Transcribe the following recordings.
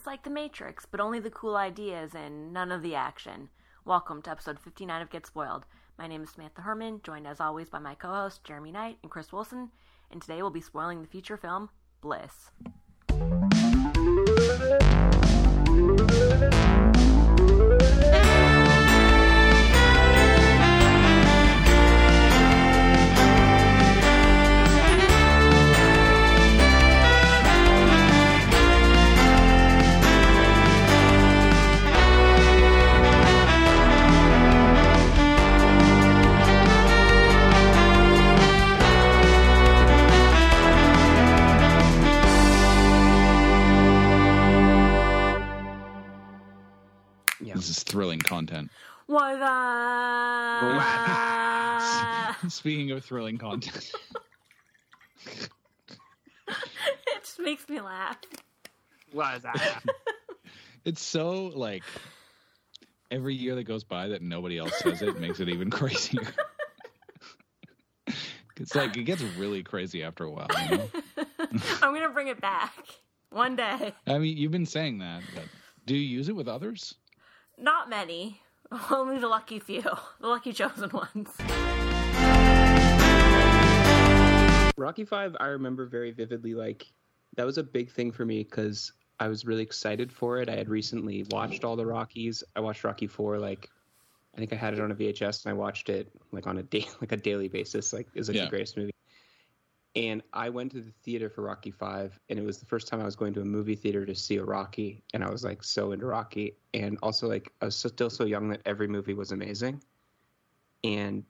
It's like The Matrix, but only the cool ideas and none of the action. Welcome to episode 59 of Get Spoiled. My name is Samantha Herman, joined as always by my co hosts Jeremy Knight and Chris Wilson, and today we'll be spoiling the feature film Bliss. Content. What up? Speaking of thrilling content, it just makes me laugh. Was that? it's so like every year that goes by that nobody else says it makes it even crazier. it's like it gets really crazy after a while. You know? I'm gonna bring it back one day. I mean, you've been saying that, but do you use it with others? Not many. Only the lucky few, the lucky chosen ones. Rocky Five, I remember very vividly. Like that was a big thing for me because I was really excited for it. I had recently watched all the Rockies. I watched Rocky Four. Like I think I had it on a VHS and I watched it like on a day, like a daily basis. Like it was like Yeah. the greatest movie. And I went to the theater for Rocky Five, and it was the first time I was going to a movie theater to see a Rocky, and I was like so into Rocky, and also like I was still so young that every movie was amazing, and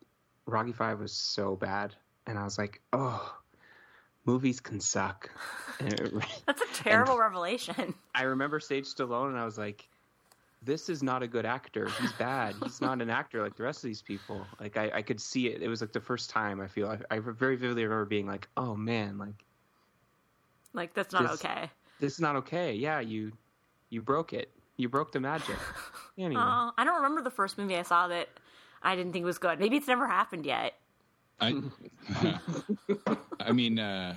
Rocky Five was so bad, and I was like, oh, movies can suck. That's a terrible revelation. I remember Sage Stallone, and I was like, this is not a good actor. He's bad. He's not an actor like the rest of these people. Like I, I could see it. It was like the first time I feel. I, I very vividly remember being like, oh man, like Like that's not Just- okay. this is not okay. Yeah, you, you broke it. You broke the magic. Anyway, Oh, I don't remember the first movie I saw that I didn't think was good. Maybe it's never happened yet. I, I mean, uh,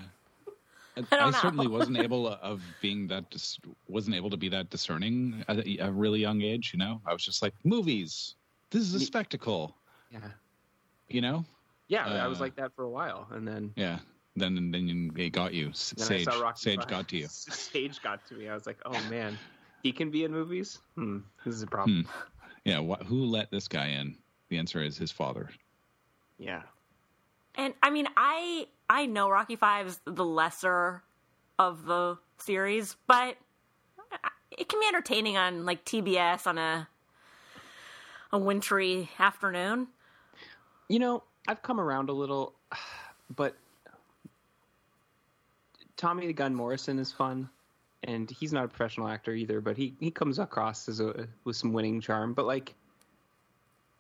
I, don't know. certainly wasn't able of being that dis- wasn't able to be that discerning at a, a really young age. You know, I was just like movies. This is a spectacle. yeah, You know, yeah. I was Uh, like that for a while, and then yeah. Then and then it got you. S- then Sage I saw Rocky Sage five. got to you. Sage got to me. I was like, oh man, he can be in movies. Hmm, this is a problem. Yeah. Wh- who let this guy in? The answer is his father. Yeah. And I mean, I I know Rocky Five's the lesser of the series, but it can be entertaining on like TBS on a a wintry afternoon. You know, I've come around a little, but Tommy the Gun Morrison is fun, and he's not a professional actor either. But he he comes across as a with some winning charm. But like,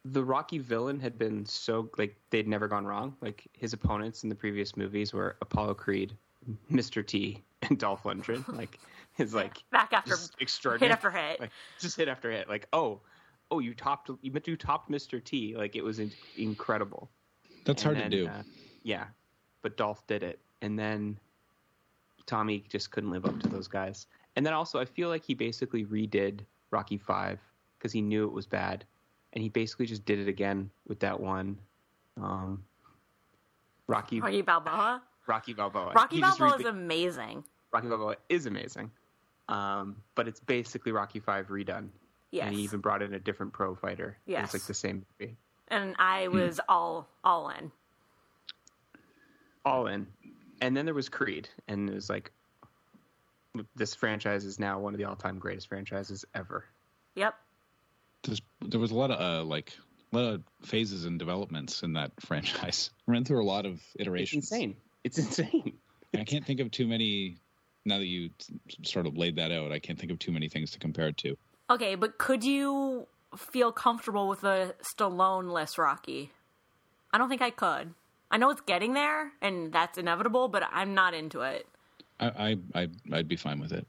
the Rocky villain had been so like they'd never gone wrong. Like his opponents in the previous movies were Apollo Creed, Mr. T, and Dolph Lundgren. Like his like Back after extraordinary hit after hit. like just hit after hit. Like oh. Oh, you topped you you topped Mr. T. Like it was in- incredible. That's And hard then, to do. uh, yeah, but Dolph did it, and then Tommy just couldn't live up to those guys. And then also, I feel like he basically redid Rocky Five because he knew it was bad, and he basically just did it again with that one, um, Rocky Rocky Balboa. Rocky Balboa. Rocky He Balboa is amazing. Rocky Balboa is amazing, um, but it's basically Rocky Five redone. Yes, And he even brought in a different pro fighter. Yes. It's like the same movie. and I Hmm. was all all in. all in. And then there was Creed, and it was like, this franchise is now one of the all-time greatest franchises ever. Yep. There's, there was a lot of uh, like a lot of phases and developments in that franchise. Ran through a lot of iterations. It's iterations. insane. It's insane. I can't think of too many. Now that you sort of laid that out, I can't think of too many things to compare it to. Okay, but could you feel comfortable with a Stallone-less Rocky? I don't think I could. I know it's getting there, and that's inevitable, but I'm not into it. I, I, I I'd be fine with it.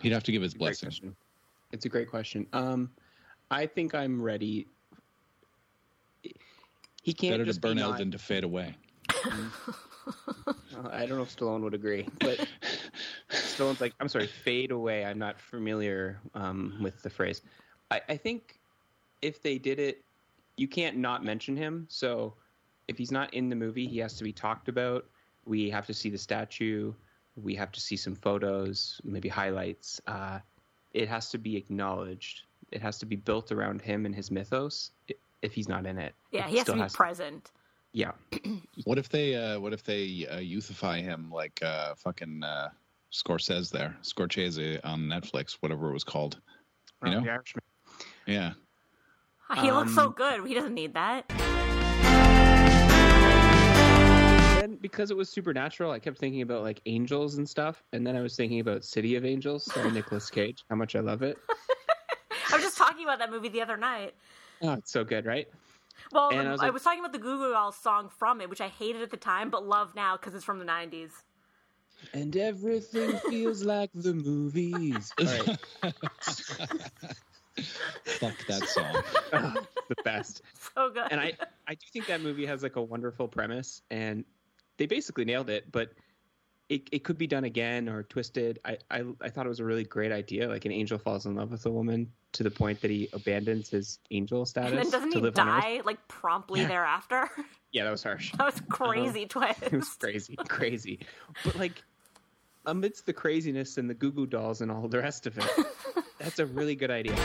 He'd have to give his Great blessing. Question. It's a great question. Um, I think I'm ready. He can't Better to just be burn out not- than to fade away. I don't know if Stallone would agree, but Stallone's like, I'm sorry, fade away. I'm not familiar um, with the phrase. I, I think if they did it, you can't not mention him. So if he's not in the movie, he has to be talked about. We have to see the statue. We have to see some photos, maybe highlights. Uh, it has to be acknowledged. It has to be built around him and his mythos. If he's not in it, Yeah, he has to still be present. Yeah, What if they uh, what if they uh, youthify him like uh, fucking uh, Scorsese there, Scorsese on Netflix, whatever it was called. You Uh, know? the Irishman. Yeah. He looks so Um, good. He doesn't need that. Then because it was supernatural, I kept thinking about like angels and stuff, and then I was thinking about City of Angels, starring Nicolas Cage. How much I love it! I was just talking about that movie the other night. Oh, it's so good, right? Well, And I um, I was was, talking about the Goo Goo Dolls song from it, which I hated at the time, but love now because it's from the '90s. And everything feels like the movies. All right, Fuck that song. Oh, the best. So good. And I, I do think that movie has like a wonderful premise, and they basically nailed it. But it, it could be done again or twisted. I, I, I thought it was a really great idea. Like an angel falls in love with a woman to the point that he abandons his angel status and then doesn't he die like promptly Yeah. thereafter? Yeah, that was harsh. that was um, crazy twist. It was crazy, crazy. But like, amidst the craziness and the Goo Goo Dolls and all the rest of it, that's a really good idea.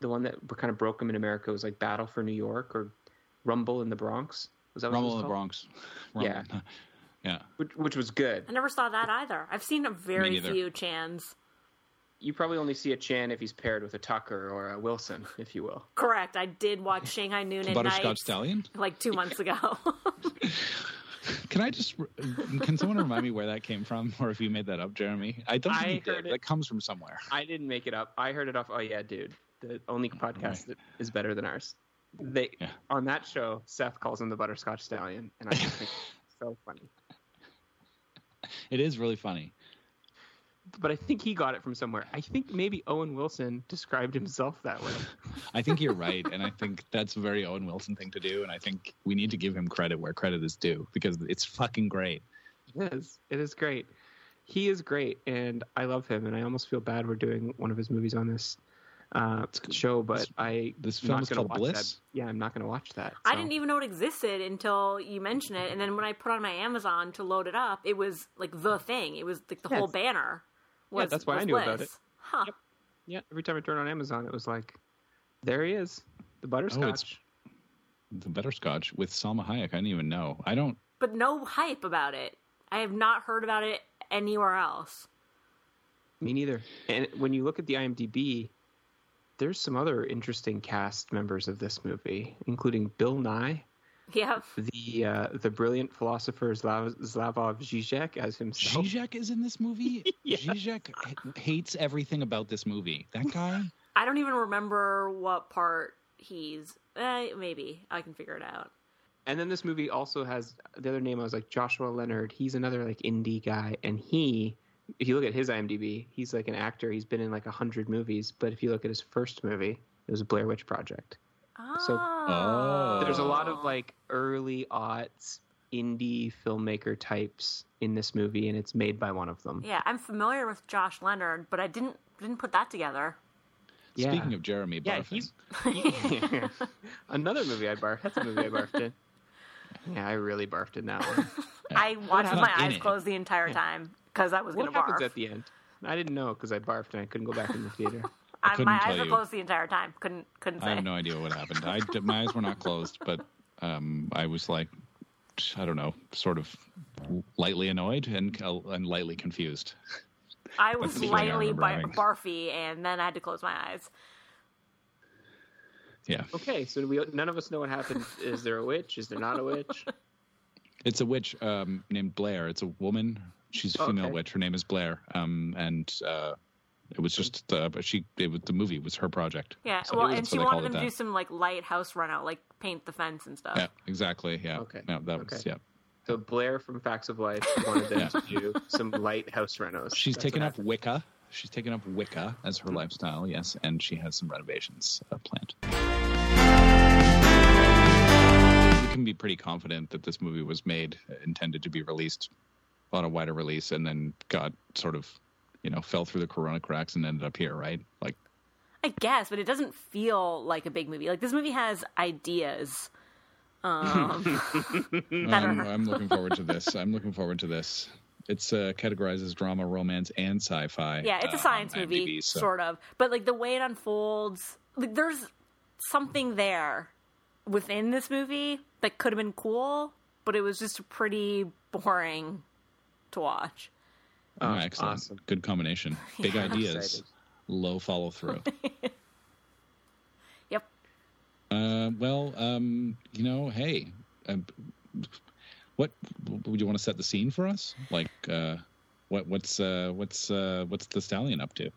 The one that kind of broke him in America was like Battle for New York or Rumble in the Bronx. Was that what it Rumble was in the? Bronx. Rumble. Yeah. Yeah. Which, which was good. I never saw that either. I've seen a very few Chans. You probably only see a Chan if he's paired with a Tucker or a Wilson, if you will. Correct. I did watch Shanghai Noon at Butterscotch Night Stallion? like two months ago. Can I just can someone remind me where that came from or if you made that up, Jeremy? I don't I think you heard did. it. That comes from somewhere. I didn't make it up. I heard it off. Oh yeah, dude, the only podcast that is better than ours. They Yeah. on that show, Seth calls him the butterscotch stallion, and I just think it's so funny. It is really funny. But I think he got it from somewhere. I think maybe Owen Wilson described himself that way. I think you're right, and I think that's a very Owen Wilson thing to do, and I think we need to give him credit where credit is due because it's fucking great. It is. It is great. He is great, and I love him. And I almost feel bad we're doing one of his movies on this uh, it's a good show, but I This I'm film not is called Bliss. That. Yeah, I'm not going to watch that. I didn't even know it existed until you mentioned it, and then when I put on my Amazon to load it up, it was like the thing. It was like the Yeah, whole banner. Was, that's why I was knew about it. Huh. Yep. Yeah, every time I turn on Amazon, it was like, there he is, the butterscotch. The Butterscotch with Salma Hayek. I didn't even know. I don't. But no hype about it. I have not heard about it anywhere else. Me neither. And when you look at the IMDb, there's some other interesting cast members of this movie, including Bill Nye, Yeah. the uh, the brilliant philosopher Slav- Slavoj Žižek as himself. Zizek is in this movie. Yeah. Zizek h- hates everything about this movie. That guy. I don't even remember what part he's. Eh, maybe I can figure it out. And then this movie also has the other name. I was like Joshua Leonard. He's another like indie guy, and he, if you look at his IMDb, he's like an actor. He's been in like a hundred movies. But if you look at his first movie, it was a Blair Witch Project. So- Oh. There's a lot of like early aughts indie filmmaker types in this movie, and it's made by one of them. Yeah, I'm familiar with Josh Leonard, but I didn't didn't put that together. Yeah. Speaking of Jeremy Yeah, barfing, he's another movie I barfed. That's a movie I barfed in. Yeah, I really barfed in that one. I watched with my eyes it. closed the entire time because I was what going to happens at the end? I didn't know because I barfed and I couldn't go back in the theater. I, couldn't my eyes were you. closed the entire time. Couldn't couldn't say. I have no idea what happened. I my eyes were not closed, but um, I was like, I don't know, sort of lightly annoyed and uh, and lightly confused. I was That's the feeling I slightly bar- barfy, and then I had to close my eyes. Yeah, Okay, so we none of us know what happened. Is there a witch? Is there not a witch? it's a witch um, named Blair. It's a woman. She's a Oh, female okay. witch. Her name is Blair. Um, and uh, it was just uh, but she it was the movie was her project. Yeah, So- well, so and she wanted them to do some like lighthouse run out, like paint the fence and stuff. Yeah, exactly. Yeah. Okay. No, that was yeah. So Blair from Facts of Life wanted them Yeah. to do some lighthouse renos. She's That's taken up happened. Wicca. She's taken up Wicca as her lifestyle, yes, and she has some renovations uh, planned. We can be pretty confident that this movie was made, uh, intended to be released on a wider release, and then got sort of, you know, fell through the Corona cracks and ended up here, right? Like, I guess, but it doesn't feel like a big movie. Like this movie has ideas. Um, I'm, I'm looking forward to this. I'm looking forward to this. It's uh, categorized as drama, romance, and sci-fi. yeah, it's a uh, science movie, IMDb, so- sort of. But like the way it unfolds, like there's something there within this movie that could have been cool, but it was just pretty boring to watch. Oh, Oh, excellent. awesome. Good combination. Big Yeah. ideas, Excited. low follow through. Yep. uh, well, um, you know, hey, um, what would you want to set the scene for us? Like, uh, what what's uh, what's uh, what's the stallion up to?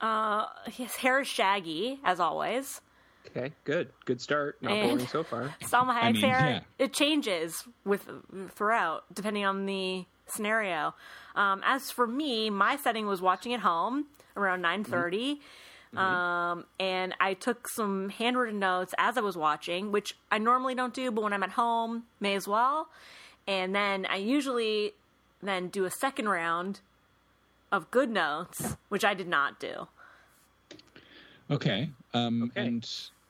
Uh, his hair is shaggy as always. Okay, good. Good start. Not And- boring so far. Salma Hayek's mean, hair yeah. it changes with throughout depending on the scenario. Um, as for me, my setting was watching at home around nine Um, and I took some handwritten notes as I was watching, which I normally don't do, but when I'm at home, may as well. And then I usually then do a second round of good notes, which I did not do. Okay. Um, Okay. And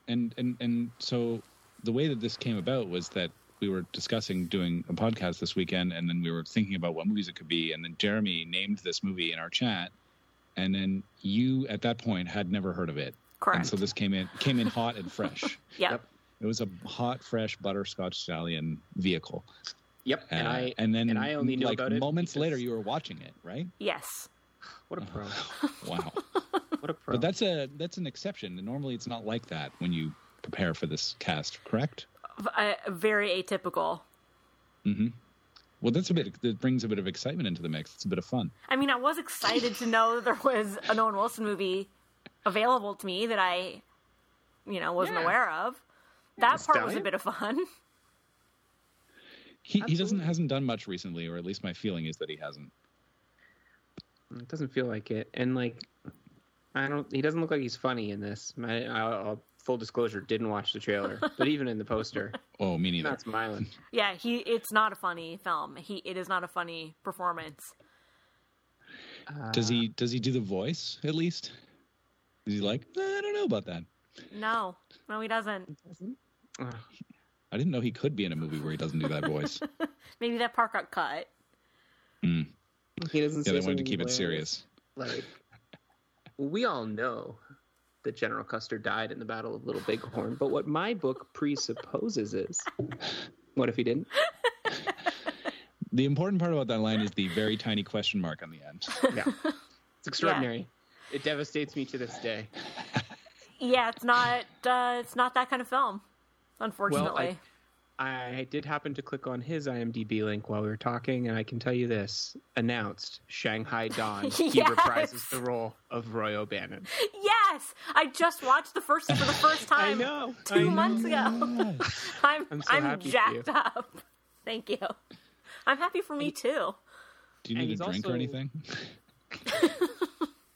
and and and so the way that this came about was that we were discussing doing a podcast this weekend, and then we were thinking about what movies it could be, and then Jeremy named this movie in our chat, and then you at that point had never heard of it, Correct. and so this came in came in hot and fresh. Yep. Yep. It was a hot, fresh butterscotch stallion vehicle. Yep. Uh, And I and then and I only knew like about it moments because- later you were watching it, right? Yes. what a pro. Wow. What a pro. but that's a that's an exception. Normally it's not like that when you prepare for this cast, correct? V- uh, very atypical. Mm-hmm. Well, that's a bit. That brings a bit of excitement into the mix. It's a bit of fun. I mean, I was excited to know that there was an Owen Wilson movie available to me that I, you know, wasn't Yeah. aware of. That part was a bit of fun. He he doesn't hasn't done much recently, or at least my feeling is that he hasn't. It doesn't feel like it. And like, I don't. He doesn't look like he's funny in this. I, I, I'll, full disclosure, didn't watch the trailer, but even in the poster, Oh, me neither. not smiling. Yeah, he. It's not a funny film. He. It is not a funny performance. Does he does he do the voice at least? Is he like "Eh, I don't know about that. No, no, he doesn't. Ugh. I didn't know he could be in a movie where he doesn't do that voice. Maybe that part got cut. Mm. he doesn't. Yeah, say they wanted to keep it serious. Like, we all know that General Custer died in the Battle of Little Bighorn, but what my book presupposes is, what if he didn't? The important part about that line is the very tiny question mark on the end. Yeah, it's extraordinary. It devastates me to this day. Yeah, it's not. Uh, it's not that kind of film. Unfortunately. I did happen to click on his IMDb link while we were talking, and I can tell you this: announced Shanghai Dawn. He reprises the role of Roy O'Bannon. yes, I just watched the first for the first time. I time know. two I know. months ago. I'm I'm I'm, so happy for you. jacked up. Thank you. I'm happy for me too. Do you need he's a drink or anything?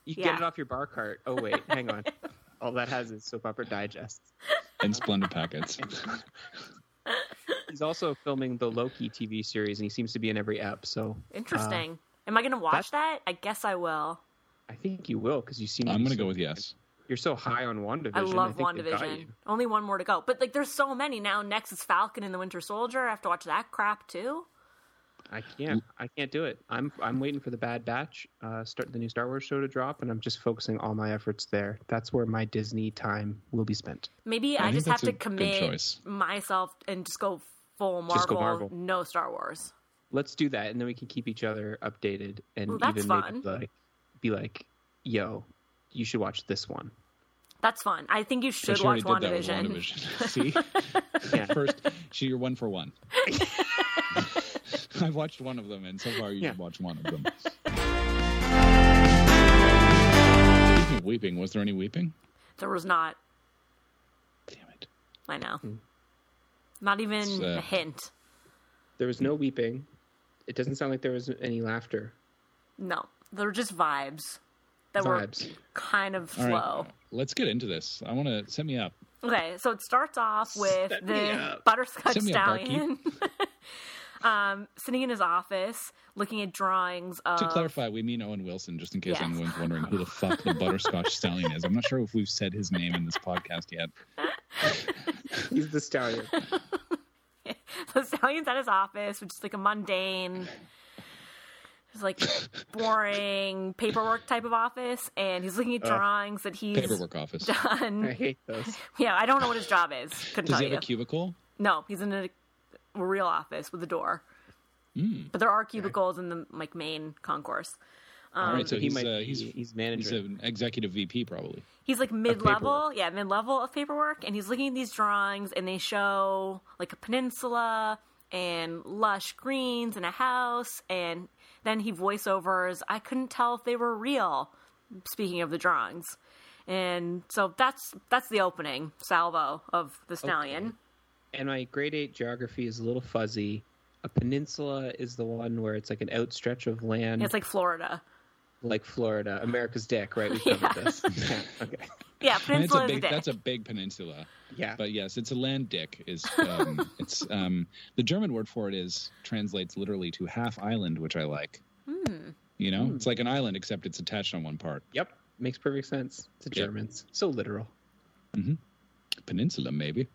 You Yeah. get it off your bar cart. Oh wait, hang on. All that has is soap opera digest. And splendid packets. He's also filming the Loki TV series, and he seems to be in every app. So Interesting. Am I going to watch that? I guess I will. I think you will because you seem. I'm going to so- go with yes. You're so high on WandaVision. I love think WandaVision. Only one more to go. But like there's so many now. Next is Falcon and the Winter Soldier. I have to watch that crap too. I can't. I can't do it. I'm. I'm waiting for the Bad Batch, uh, start the new Star Wars show to drop, and I'm just focusing all my efforts there. That's where my Disney time will be spent. Maybe I I, just have to a good commit choice. myself and just go full Marvel, Just go Marvel. no Star Wars. Let's do that, and then we can keep each other updated, and Well, even maybe like be like, "Yo, you should watch this one." That's fun. I think you should watch already did that with WandaVision. WandaVision. See? Yeah. First, she, you're one for one. I've watched one of them, and so far you Yeah. should watch one of them. Speaking of weeping, was there any weeping? There was not. Damn it. I know. Hmm. Not even uh, a hint. There was no weeping. It doesn't sound like there was any laughter. No, they were just vibes that Vibes. were kind of All right, slow. let's get into this. I want to set me up. Okay, so it starts off with Set the butterscotch me up, stallion. um, sitting in his office looking at drawings of To clarify, we mean Owen Wilson, just in case Yes. anyone's wondering who the fuck the butterscotch stallion is. I'm not sure if we've said his name in this podcast yet. He's the stallion. the stallion's at his office, which is like a mundane, it's like boring paperwork type of office, and he's looking at Ugh. drawings that he's Paperwork office. I done. hate those. Yeah, I don't know what his job is. Couldn't Does tell he have you. a cubicle? no, he's in a, a real office with a door. Hmm. But there are cubicles in the like main concourse. All right, so he he's might uh, be- he's he's he's manager. an executive VP probably. He's like mid level, yeah, mid level of paperwork, and he's looking at these drawings, and they show like a peninsula and lush greens and a house, and then he voiceovers. I couldn't tell if they were real. Speaking of the drawings, and so that's that's the opening salvo of the stallion. And my grade eight geography is a little fuzzy. A peninsula is the one where it's like an outstretch of land, It's like Florida. like Florida, America's dick, right? We covered this. Yeah, okay. Yeah, And it's peninsula a is a big, dick. that's a big peninsula. Yeah. But yes, it's a land dick. Is um, it's um, the German word for it is translates literally to half island, which I like. Hmm. You know, it's like an island except it's attached on one part. Yep. Makes perfect sense. It's the Yeah. Germans. So literal. Peninsula, maybe.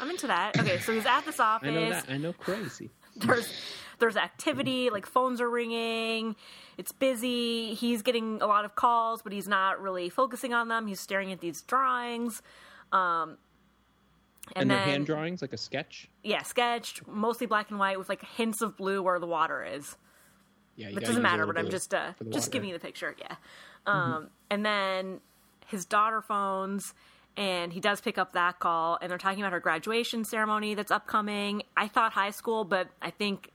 I'm into that. Okay, so he's at this office. I know that. I know crazy. there's there's activity like phones are ringing it's busy he's getting a lot of calls but he's not really focusing on them he's staring at these drawings um And, and, they're then hand drawings, like a sketch. yeah sketched mostly black and white with like hints of blue where the water is Yeah, it doesn't matter but i'm just uh just water. giving you the picture yeah um and then his daughter phones and he does pick up that call and they're talking about her graduation ceremony that's upcoming. I thought high school but i think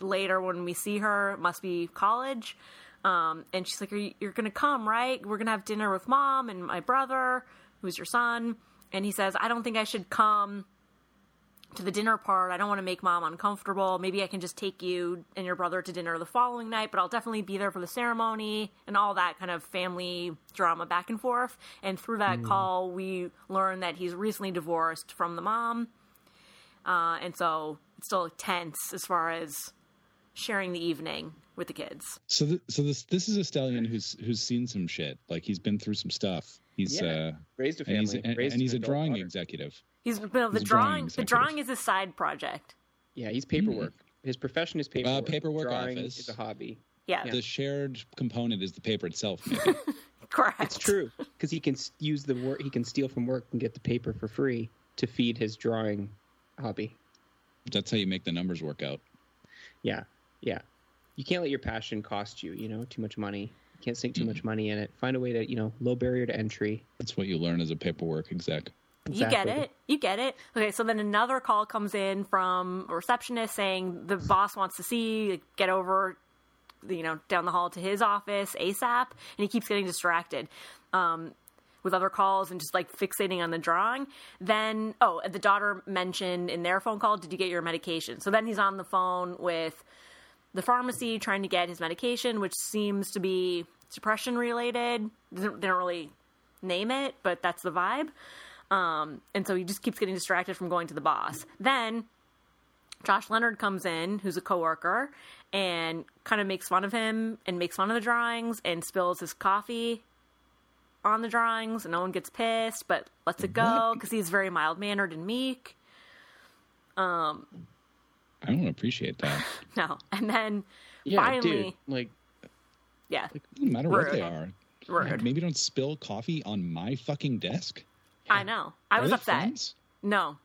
later when we see her must be college. Um and she's like you, you're gonna come right? We're gonna have dinner with mom and my brother who's your son. And he says i don't think i should come to the dinner part. I don't want to make mom uncomfortable. Maybe I can just take you and your brother to dinner the following night, but I'll definitely be there for the ceremony and all that kind of family drama back and forth. And through that call, we learn that he's recently divorced from the mom. Uh, and so it's still tense as far as sharing the evening with the kids. So, th- so this this is a stallion who's who's seen some shit. Like he's been through some stuff. He's Yeah. uh, Raised a and family. he's and, raised and he's a drawing daughter. executive. He's no, the He's drawing drawing. The drawing is a side project. Yeah, he's paperwork. His profession is paperwork. Hmm. paperwork Drawing office. is a hobby. Yeah, The shared component is the paper itself. Maybe. correct. It's true because he can use the work. He can steal from work and get the paper for free to feed his drawing hobby. That's how you make the numbers work out. Yeah, yeah. You can't let your passion cost you. You know, too much money. You can't sink too Mm-hmm. much money in it. Find a way to, you know, low barrier to entry. That's what you learn as a paperwork exec. You get it. You get it. Okay, so then another call comes in from a receptionist saying the boss wants to see you, get over, you know, down the hall to his office ASAP, and he keeps getting distracted. Um, with other calls and just like fixating on the drawing. Then, oh, the daughter mentioned in their phone call, did you get your medication? So then he's on the phone with the pharmacy trying to get his medication, which seems to be depression related. They don't really name it, but that's the vibe. Um, and so he just keeps getting distracted from going to the boss. Then Josh Leonard comes in, who's a coworker, and kind of makes fun of him and makes fun of the drawings and spills his coffee on the drawings, and no one gets pissed, but lets it go because he's very mild mannered and meek. Um, I don't appreciate that. No, and then Yeah, finally, dude. Like, yeah, No matter what they are. rude. Maybe don't spill coffee on my fucking desk. I know. I Are was they upset. friends? No,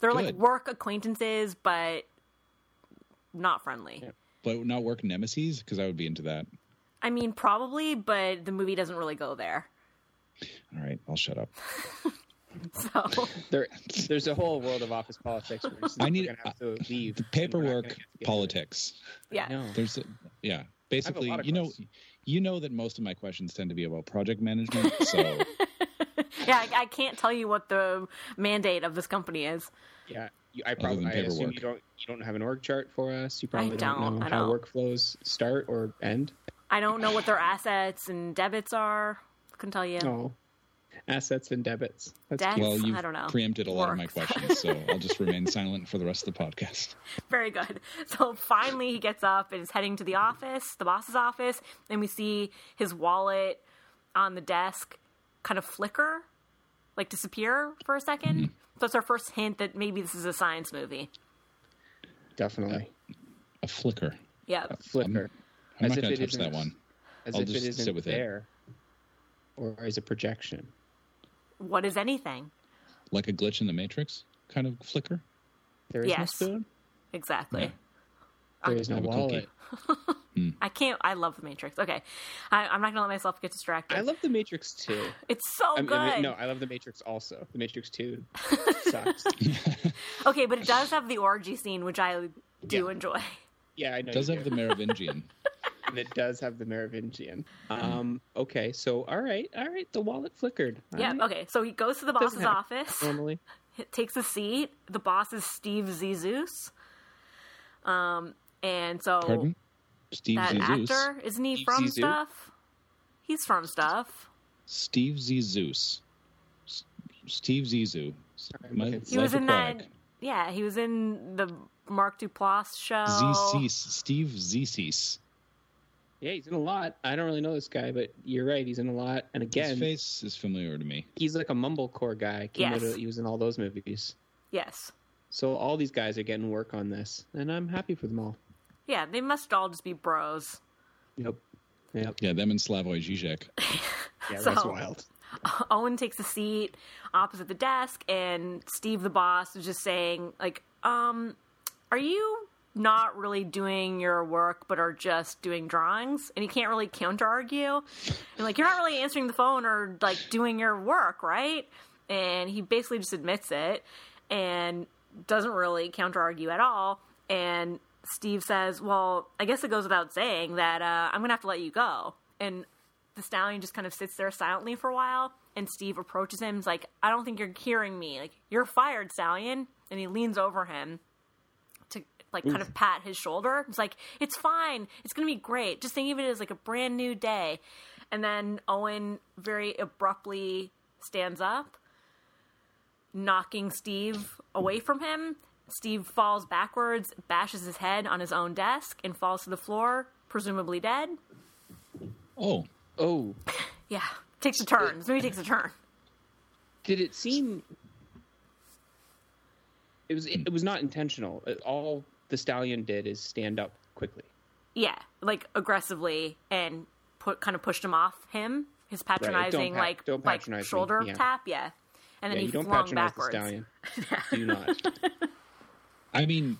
they're like work acquaintances, but not friendly. Yeah. But not work nemesis? Because I would be into that. I mean, probably, but the movie doesn't really go there. All right, I'll shut up. So there, there's a whole world of office politics. Where I need- we're gonna have to uh, leave. The and we're not paperwork gonna get to it. politics. yeah, There's a, yeah. Basically, lot of you know, you know that most of my questions tend to be about project management. So yeah. I, I can't tell you what the mandate of this company is. Yeah, you, I probably I assume paperwork. you don't you don't have an org chart for us. You probably don't, don't, know I how don't. workflows start or end. I don't know what their assets and debits are. Couldn't tell you. Oh, assets and debits. That's Debt. Well, you've I don't know. preempted a lot of my questions, so I'll just remain silent for the rest of the podcast. Very good. So finally, he gets up and is heading to the office, the boss's office, and we see his wallet on the desk kind of flicker, like disappear for a 2nd mm-hmm. So it's our first hint that maybe this is a science movie. Definitely. A flicker. Yeah. A flicker. I'm As not going to touch that isn't- one. As I'll if just isn't sit with it. there. Or as a projection. What is anything? Like a glitch in the Matrix kind of flicker. There is Yes. no spoon. Exactly. Yeah. There is no Have wallet. cookie. I can't. I love the Matrix. Okay, I, I'm not gonna let myself get distracted. I love the Matrix too. it's so I mean, good. I mean, no, I love the Matrix also. The Matrix Two sucks. Okay, but it does have the orgy scene, which I do Yeah. enjoy. yeah, I know. It does you have do. the Merovingian. and it does have the Merovingian. Um, okay, so all right, all right, the wallet flickered. All Yeah. right. Okay. So he goes to the boss's office, Normally, takes a seat. The boss is Steve Zissou. Um, and so Pardon? Steve that Zissou. actor isn't he Steve from Zissou? stuff? He's from stuff. Steve Zissou. S- Steve Zissou. My He was Life in that. Aquatic. Yeah, he was in the Mark Duplass show. Zissou. Steve Zissou. yeah, he's in a lot. I don't really know this guy, but you're right, he's in a lot. And again, His face is familiar to me. he's like a mumblecore guy. Came out Yes. of- he was in all those movies. Yes. So all these guys are getting work on this, and I'm happy for them all. Yeah, they must all just be bros. Yep. Yep. Yeah, them and Slavoj Žižek. Yeah, So- that's wild. Owen takes a seat opposite the desk, and Steve, the boss, is just saying, like, um, are you not really doing your work, but are just doing drawings? And he can't really counter argue. And, like, you're not really answering the phone or, like, doing your work, right? And he basically just admits it and doesn't really counter argue at all. And Steve says, well, I guess it goes without saying that uh, I'm going to have to let you go. And the stallion just kind of sits there silently for a while and steve approaches him he's like i don't think you're hearing me. Like you're fired stallion. And he leans over him to like kind of pat his shoulder. It's like it's fine. It's gonna be great. Just think of it as like a brand new day. And then owen very abruptly stands up knocking steve away from him steve falls backwards bashes his head on his own desk and falls to the floor presumably dead Oh, Oh, yeah takes a turn this movie takes a turn did it seem? It was. It was not intentional. Uh, all the stallion did is stand up quickly. Yeah, like aggressively and put kind of pushed him off him. His patronizing Don't pat- like don't like patronize me. shoulder Yeah. tap, yeah. And then yeah, he you don't flung patronize backwards. the stallion. Do not. I mean,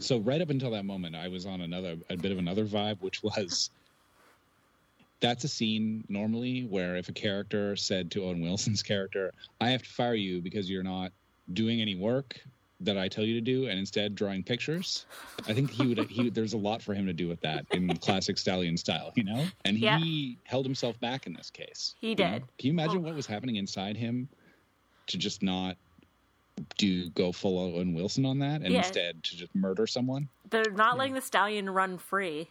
so right up until that moment, I was on another a bit of another vibe, which was that's a scene normally where if a character said to Owen Wilson's character, "I have to fire you because you're not doing any work that I tell you to do, and instead drawing pictures," I think he would. He there's a lot for him to do with that in classic Stallion style, you know. And Yeah. he held himself back in this case. He you know? did. Can you imagine Well- what was happening inside him to just not do go full Owen Wilson on that and Yeah. instead to just murder someone? They're not letting the stallion run free.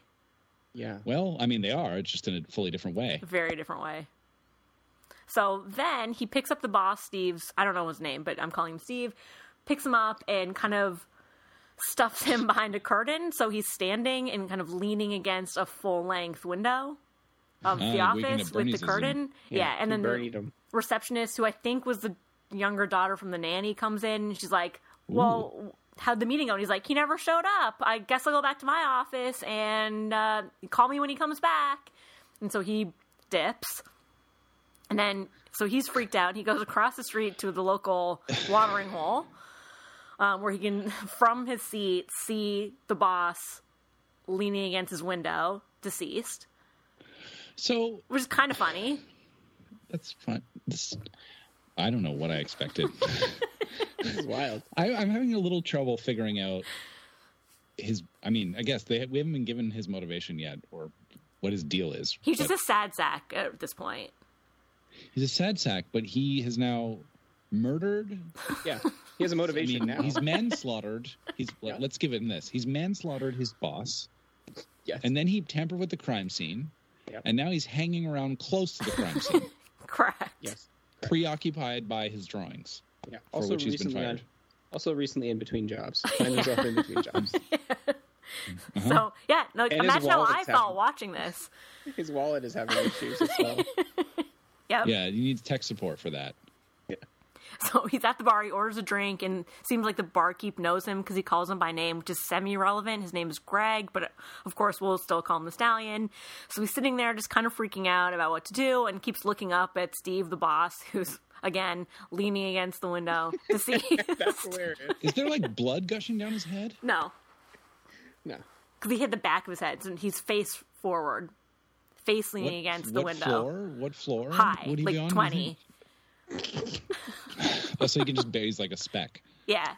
Yeah. Well, I mean, they are. It's just in a fully different way. Very different way. So then he picks up the boss, Steve's I don't know his name, but I'm calling him Steve, picks him up and kind of stuffs him behind a curtain. So he's standing and kind of leaning against a full length window of the Ah, office with the curtain. Yeah, and then the, him. receptionist, who I think was the younger daughter from the nanny, comes in and she's like, Well, how'd the meeting go? And he's like, He never showed up. I guess I'll go back to my office and uh, call me when he comes back. And so he dips. And then, so he's freaked out. He goes across the street to the local watering hole um, where he can, from his seat, see the boss leaning against his window, deceased, So which is kind of funny. that's fun. This, I don't know what I expected. This is wild. I, I'm having a little trouble figuring out his. I mean, I guess they we haven't been given his motivation yet, or what his deal is. He's just a sad sack at this point. he's a sad sack, but he has now murdered. Yeah. He has a motivation mean, now. he's manslaughtered. He's Yeah. let's give him this. He's manslaughtered his boss, yes. and then he tampered with the crime scene, Yep. and now he's hanging around close to the crime scene. Correct. yes. Preoccupied by his drawings, Yeah. for Also which he's been recently fired. on, also recently in between jobs. Find himself in between jobs. Uh-huh. So yeah, no, his imagine how I wallet's felt having- watching this. His wallet is having issues as well. Yep. Yeah, you need tech support for that. So he's at the bar. He orders a drink, and seems like the barkeep knows him because he calls him by name, which is semi-relevant. His name is Greg, but of course we'll still call him the Stallion. So he's sitting there, just kind of freaking out about what to do, and keeps looking up at Steve, the boss, who's again leaning against the window to see. That's hilarious. Is there like blood gushing down his head? no, No. because he hit the back of his head, so he's face forward, face leaning against the what window. floor? What floor? High, would he be on, like twenty. Think? Oh, so he can just he's like a speck. Yeah,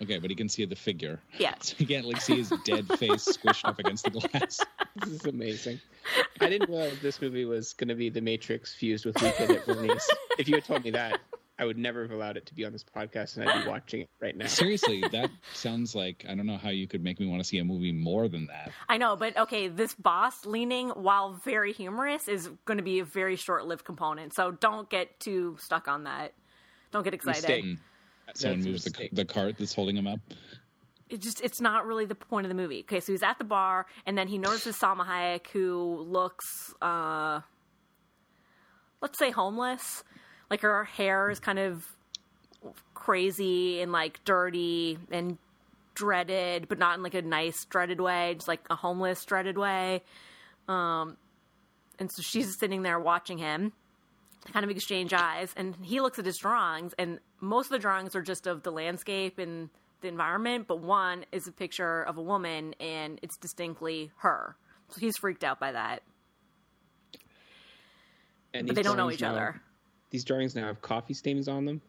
Okay, but he can see the figure. Yeah. So he can't like see his dead face squished up against the glass. This is amazing. I didn't realize this movie was going to be The Matrix fused with Weekend at Bernie's. If you had told me that, I would never have allowed it to be on this podcast, and I'd be watching it right now. Seriously, that sounds like I don't know how you could make me want to see a movie more than that. I know, but okay, this boss leaning, while very humorous, is going to be a very short-lived component. So don't get too stuck on that. Don't get excited. Mistake. Someone That's moves the, the cart that's holding him up. It just it's not really the point of the movie. Okay, so he's at the bar, and then he notices Salma Hayek, who looks, uh, let's say, homeless. Like her hair is kind of crazy and like dirty and dreaded, but not in like a nice dreaded way, just like a homeless dreaded way. Um, and so she's sitting there watching him. They kind of exchange eyes, and he looks at his drawings, and most of the drawings are just of the landscape and the environment, but one is a picture of a woman, and it's distinctly her. So he's freaked out by that, And but they don't know each now- other. These drawings now have coffee stains on them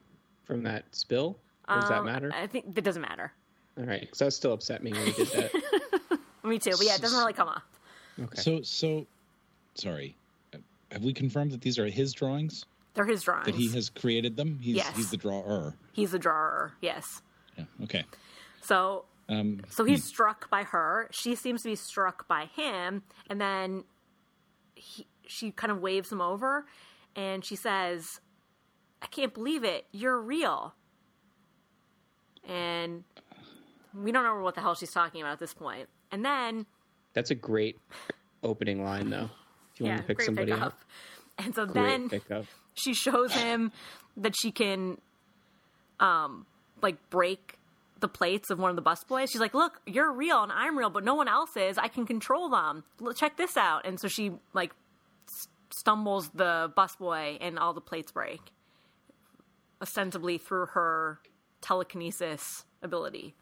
from that spill. Or does that Um, matter? I think that doesn't matter. All right, because that still upset me when we did that. Me too, but yeah, it doesn't really come up. Okay. So, so, sorry. Have we confirmed that these are his drawings? They're his drawings. That he has created them? He's Yes. he's the drawer. He's the drawer. Yes. Yeah. Okay. So Um, So he's struck by her. She seems to be struck by him, and then he, she kind of waves him over, and she says, "I can't believe it. You're real." And we don't know what the hell she's talking about at this point. And then, That's a great opening line, though. If you yeah, want to pick somebody pickup. up, And so great then pickup. she shows him that she can um like break the plates of one of the bus boys. She's like, "Look, you're real and I'm real, but no one else is. I can control them. Check this out." And so she like stumbles the busboy and all the plates break. Ostensibly through her telekinesis ability.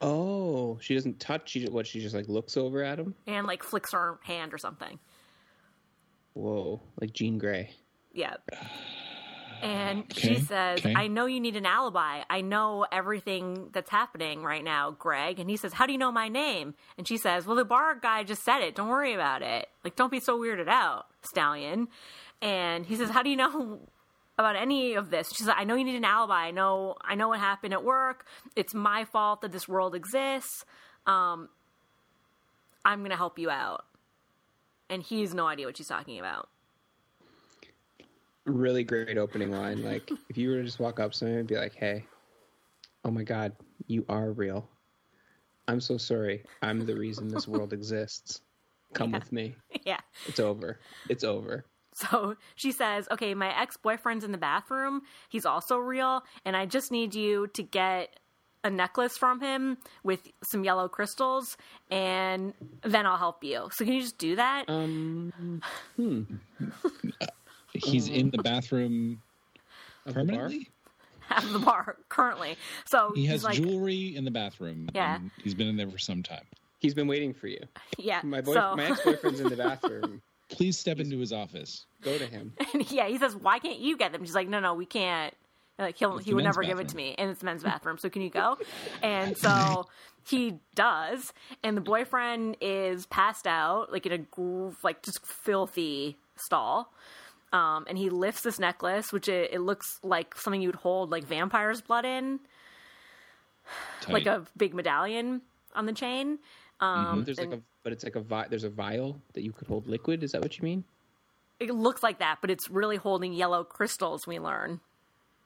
Oh, she doesn't touch. She what? She just like looks over at him. And like flicks her hand or something. Whoa, like Jean Grey. Yeah. And she says, okay. I know you need an alibi. I know everything that's happening right now, Greg. And he says, How do you know my name? And she says, Well, the bar guy just said it. Don't worry about it. Like, don't be so weirded out, Stallion. And he says, How do you know about any of this? She's like, I know you need an alibi. I know I know what happened at work. It's my fault that this world exists. Um I'm gonna help you out. And he has no idea what she's talking about. Really great opening line. Like if you were to just walk up to somebody and be like, "Hey, oh my God, you are real. I'm so sorry. I'm the reason this world exists. Come with me. yeah. It's over. It's over." So she says, Okay, my ex boyfriend's in the bathroom. He's also real. And I just need you to get a necklace from him with some yellow crystals. And then I'll help you. So can you just do that? Um, he's in the mm. bathroom of the bar? permanently. At the bar currently. So He has like, jewelry in the bathroom. Yeah. and he's been in there for some time. He's been waiting for you. Yeah. My boy, so, my ex boyfriend's in the bathroom. Please step into his office. Go to him. yeah, he says, Why can't you get them? She's like, No, no, we can't. Like he'll It's he would men's never give it to me, and it's the men's bathroom. So can you go? And so he does, and the boyfriend is passed out, like in a groove, like just filthy stall. Um, and he lifts this necklace, which it, it looks like something you'd hold like vampire's blood in, Tight. like a big medallion on the chain. Um, But there's like a, but it's like a vi- there's a vial that you could hold liquid. Is that what you mean? it looks like that, but it's really holding yellow crystals. We learn.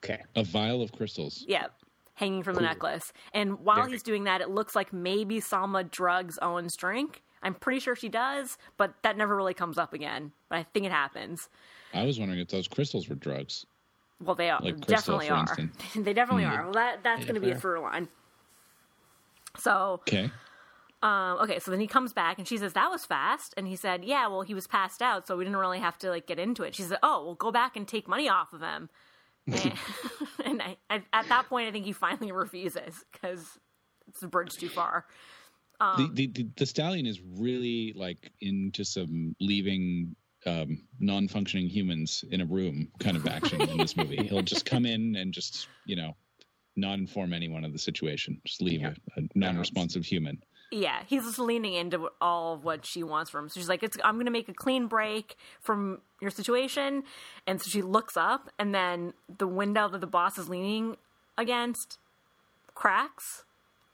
Okay. A vial of crystals. Yeah, hanging from the necklace. And while Very- he's doing that, it looks like maybe Salma drugs Owen's drink. I'm pretty sure she does, but that never really comes up again. But I think it happens. I was wondering if those crystals were drugs. Well, they are Like Crystal, definitely for are. they definitely Mm. are. Well, that that's going to be a fair. through line. So, Okay. um, okay, so then he comes back and she says that was fast, and he said, "Yeah, well, he was passed out, so we didn't really have to like get into it." She said, "Oh, well, go back and take money off of him." and and I, I, at that point, I think he finally refuses because it's a bridge too far. Um, the, the, the the stallion is really like into some leaving um, non-functioning humans in a room kind of action in this movie. He'll just come in and just you know not inform anyone of the situation. Just leave Yeah. a, a non-responsive human. Yeah, he's just leaning into all of what she wants from him. So she's like, it's, I'm going to make a clean break from your situation. And so she looks up, and then the window that the boss is leaning against cracks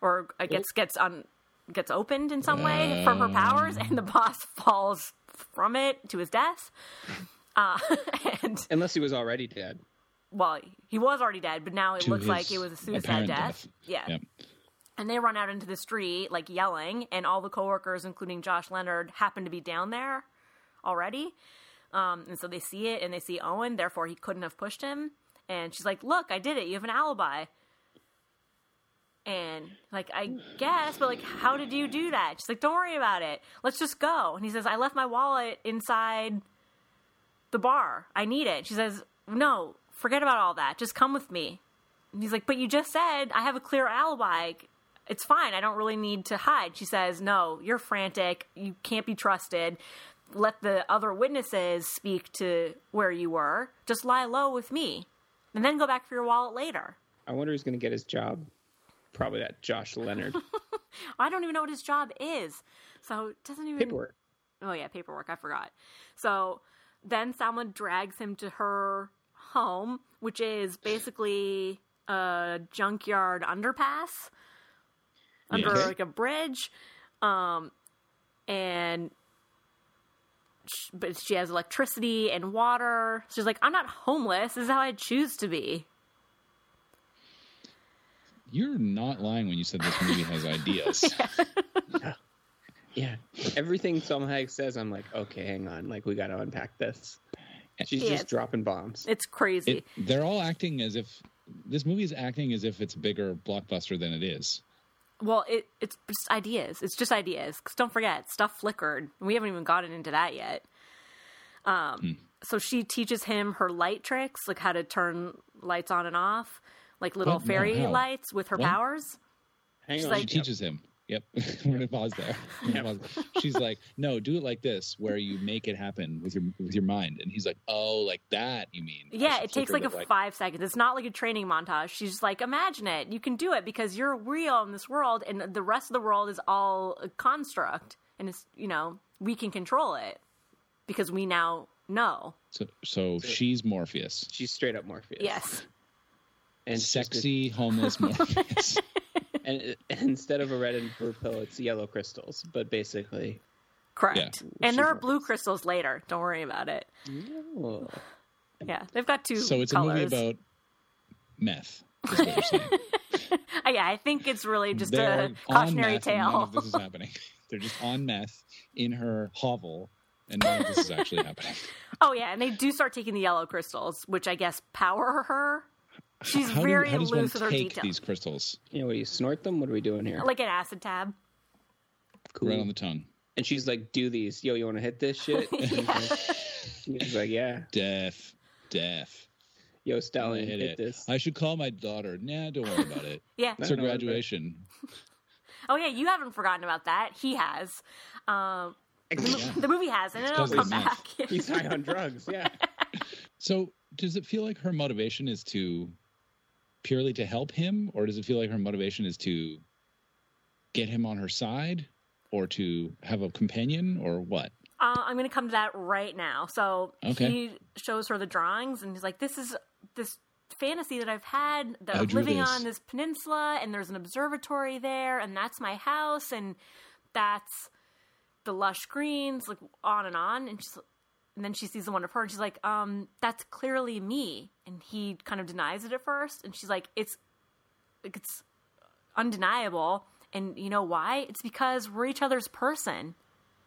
or it gets gets on gets opened in some way from her powers, and the boss falls from it to his death. Uh, and Unless he was already dead. well, he was already dead, but now it looks like it was a suicide death. death. Yeah. And they run out into the street, like yelling, and all the coworkers, including Josh Leonard, happen to be down there already. Um, and so they see it, and they see Owen. Therefore, he couldn't have pushed him. And she's like, "Look, I did it. You have an alibi." And like, I guess, but like, how did you do that? She's like, "Don't worry about it. Let's just go." And he says, "I left my wallet inside the bar. I need it." She says, "No, forget about all that. Just come with me." And he's like, But you just said I have a clear alibi. It's fine. I don't really need to hide. She says, No, you're frantic. You can't be trusted. Let the other witnesses speak to where you were. Just lie low with me. And then go back for your wallet later. I wonder who's going to get his job. Probably that Josh Leonard. I don't even know what his job is. So it doesn't even. Paperwork. Oh yeah, paperwork. I forgot. So then Salma drags him to her home, which is basically a junkyard underpass under Okay. like a bridge, um, and sh- but she has electricity and water. She's like, I'm not homeless. This is how I choose to be. You're not lying when you said this movie has ideas. Yeah. yeah. Everything Salma Hayek says, I'm like, okay, hang on. Like, we got to unpack this. She's Yeah. just dropping bombs. It's crazy. It, they're all acting as if this movie is acting as if it's a bigger blockbuster than it is. Well, it it's just ideas. It's just ideas. 'Cause don't forget, stuff flickered. We haven't even gotten into that yet. Um, so she teaches him her light tricks, like how to turn lights on and off, like little What? Fairy how? lights with her What? powers. Hang She's on. like- She teaches him. Yep. We're gonna pause there. Gonna pause. She's like, no, do it like this, where you make it happen with your with your mind. And he's like, oh, like that, you mean? Yeah, it takes like a it five seconds. It's not like a training montage. She's just like, imagine it. You can do it because you're real in this world, and the rest of the world is all a construct, and it's you know we can control it because we now know. So, so she's Morpheus, She's straight up Morpheus. Yes. And she's sexy homeless Morpheus. and, and instead of a red and blue pill, it's yellow crystals. But basically, Correct. Yeah. And there are blue crystals later. Don't worry about it. oh, Yeah, they've got two. so it's colors. a movie about meth. Is what you're. Yeah, I think it's really just They're a cautionary meth and None tale. of this is happening. They're just on meth in her hovel, and none of this is actually happening. oh yeah, and they do start taking the yellow crystals, which I guess power her. She's how very do, how does one loose with her take details, these crystals you know, what, you snort them? What are we doing here? like an acid tab. cool. right on the tongue? and she's like, do these. Yo, you want to hit this shit? And he's like- yeah. Deaf, deaf. Yo, I Stalin, hit hit, it. this. I should call my daughter. Nah, don't worry about it. Yeah. It's her No, no, graduation. Oh yeah, you haven't forgotten about that. He has. Um, the movie has, and it'll 'cause come back. He's high on drugs. Yeah. So, does it feel like her motivation is to purely to help him, or does it feel like her motivation is to get him on her side, or to have a companion, or what? Uh, I'm going to come to that right now. So Okay. he shows her the drawings, and he's like, "This is this fantasy that I've had that I'm living this." on this peninsula, and there's an observatory there, and that's my house, and that's the lush greens, like on and on." And she's and then she sees the one of her, and she's like, um, "That's clearly me." And he kind of denies it at first, and she's like, "It's, like, it's undeniable." And you know why? It's because we're each other's person.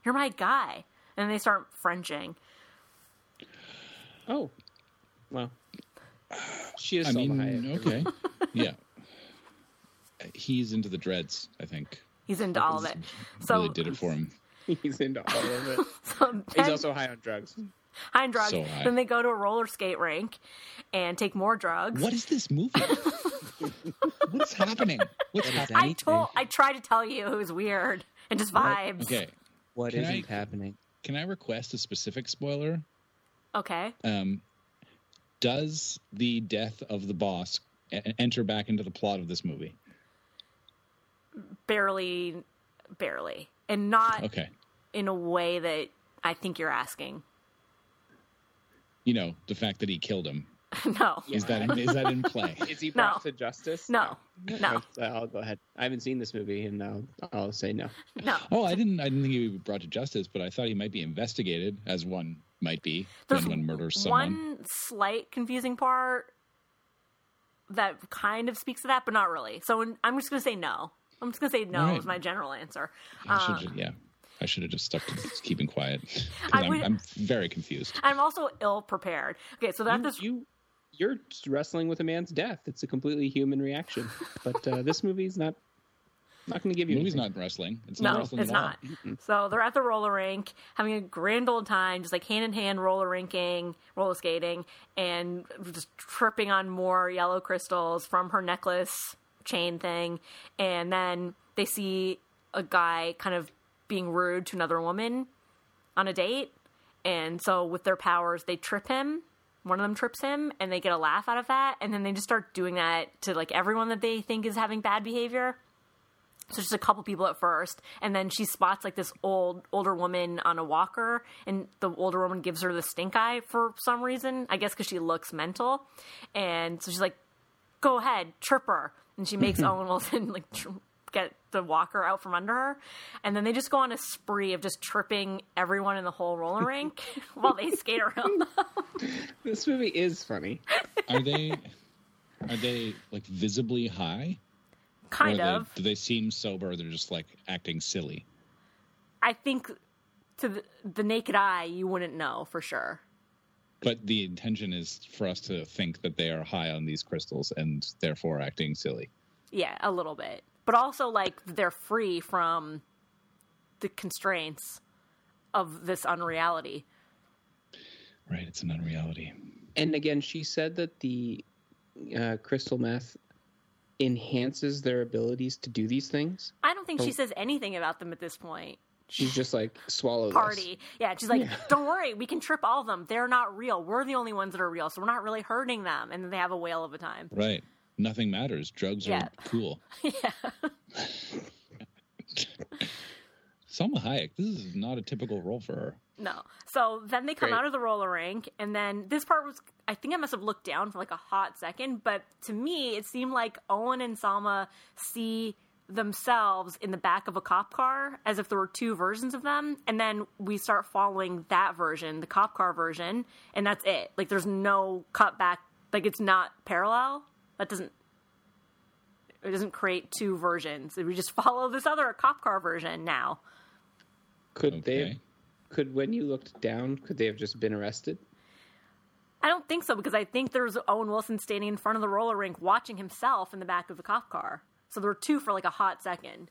You're my guy. And they start Frenching. Oh, well, she is I Salma mean, okay, yeah. He's into the dreads. I think He's into all of it. So, really did it for him. He's into all of it. so He's also high on drugs. high on drugs. so high. Then they go to a roller skate rink and take more drugs. What is this movie? What's happening? What's happening? I told, I tried to tell you it was weird and just vibes. Okay, What Can isn't I- happening? can I request a specific spoiler? Okay. Um, does the death of the boss e- enter back into the plot of this movie? Barely, barely. And not Okay, in a way that I think you're asking. you know the fact that he killed him no. is that in, is that in play? Is he No. brought to justice? No. No. I'll go ahead. I haven't seen this movie, and I'll, I'll say no. No. Oh, I didn't. I didn't think he would be brought to justice, but I thought he might be investigated, as one might be There's when one murders someone. one slight confusing part that kind of speaks to that, but not really. So I'm just going to say no. I'm just going to say no right. is my general answer. I ju- yeah, I should have just stuck to keeping quiet. I I'm, I'm very confused. I'm also ill prepared. Okay, so that You, this you, you're wrestling with a man's death. It's a completely human reaction. But uh, this movie's not not going to give The you. movie's anything. not wrestling. It's not no, wrestling it's at all. not. So they're at the roller rink having a grand old time, just like hand in hand roller rinking, roller skating, and just tripping on more yellow crystals from her necklace chain thing. And then they see a guy kind of being rude to another woman on a date. And so with their powers, they trip him. One of them trips him, and they get a laugh out of that. And then they just start doing that to like everyone that they think is having bad behavior. So just a couple people at first, and then she spots like this old older woman on a walker, and the older woman gives her the stink eye for some reason. I guess because she looks mental, and so she's like, "Go ahead, trip her," and she makes mm-hmm. Owen Wilson like tr- get the walker out from under her, and then they just go on a spree of just tripping everyone in the whole roller rink while they skate around. This movie is funny. Are they? Are they like visibly high? kind or of. They, do they seem sober? Or they're just like acting silly. I think to the, the naked eye, you wouldn't know for sure. But the intention is for us to think that they are high on these crystals and therefore acting silly. Yeah, a little bit. But also like they're free from the constraints of this unreality. Right? It's an unreality. And again, she said that the uh, crystal meth enhances their abilities to do these things. I don't think she says anything about them at this point. She's just like swallow this. Party. Yeah, she's like, don't worry, we can trip all of them. They're not real. We're the only ones that are real, so we're not really hurting them. And then they have a whale of a time. Right. Nothing matters. Drugs Yeah. are cool. yeah. Salma Hayek. This is not a typical role for her. No. So then they come Great. out of the roller rink, and then this part was, I think I must have looked down for like a hot second, but to me, it seemed like Owen and Salma see themselves in the back of a cop car as if there were two versions of them. And then we start following that version, the cop car version, and that's it. Like there's no cut back, like it's not parallel. That doesn't. It doesn't create two versions. We just follow this other cop car version now. Could they? Okay. Could when you looked down, could they have just been arrested? I don't think so because I think there's Owen Wilson standing in front of the roller rink watching himself in the back of the cop car. So there were two for like a hot second.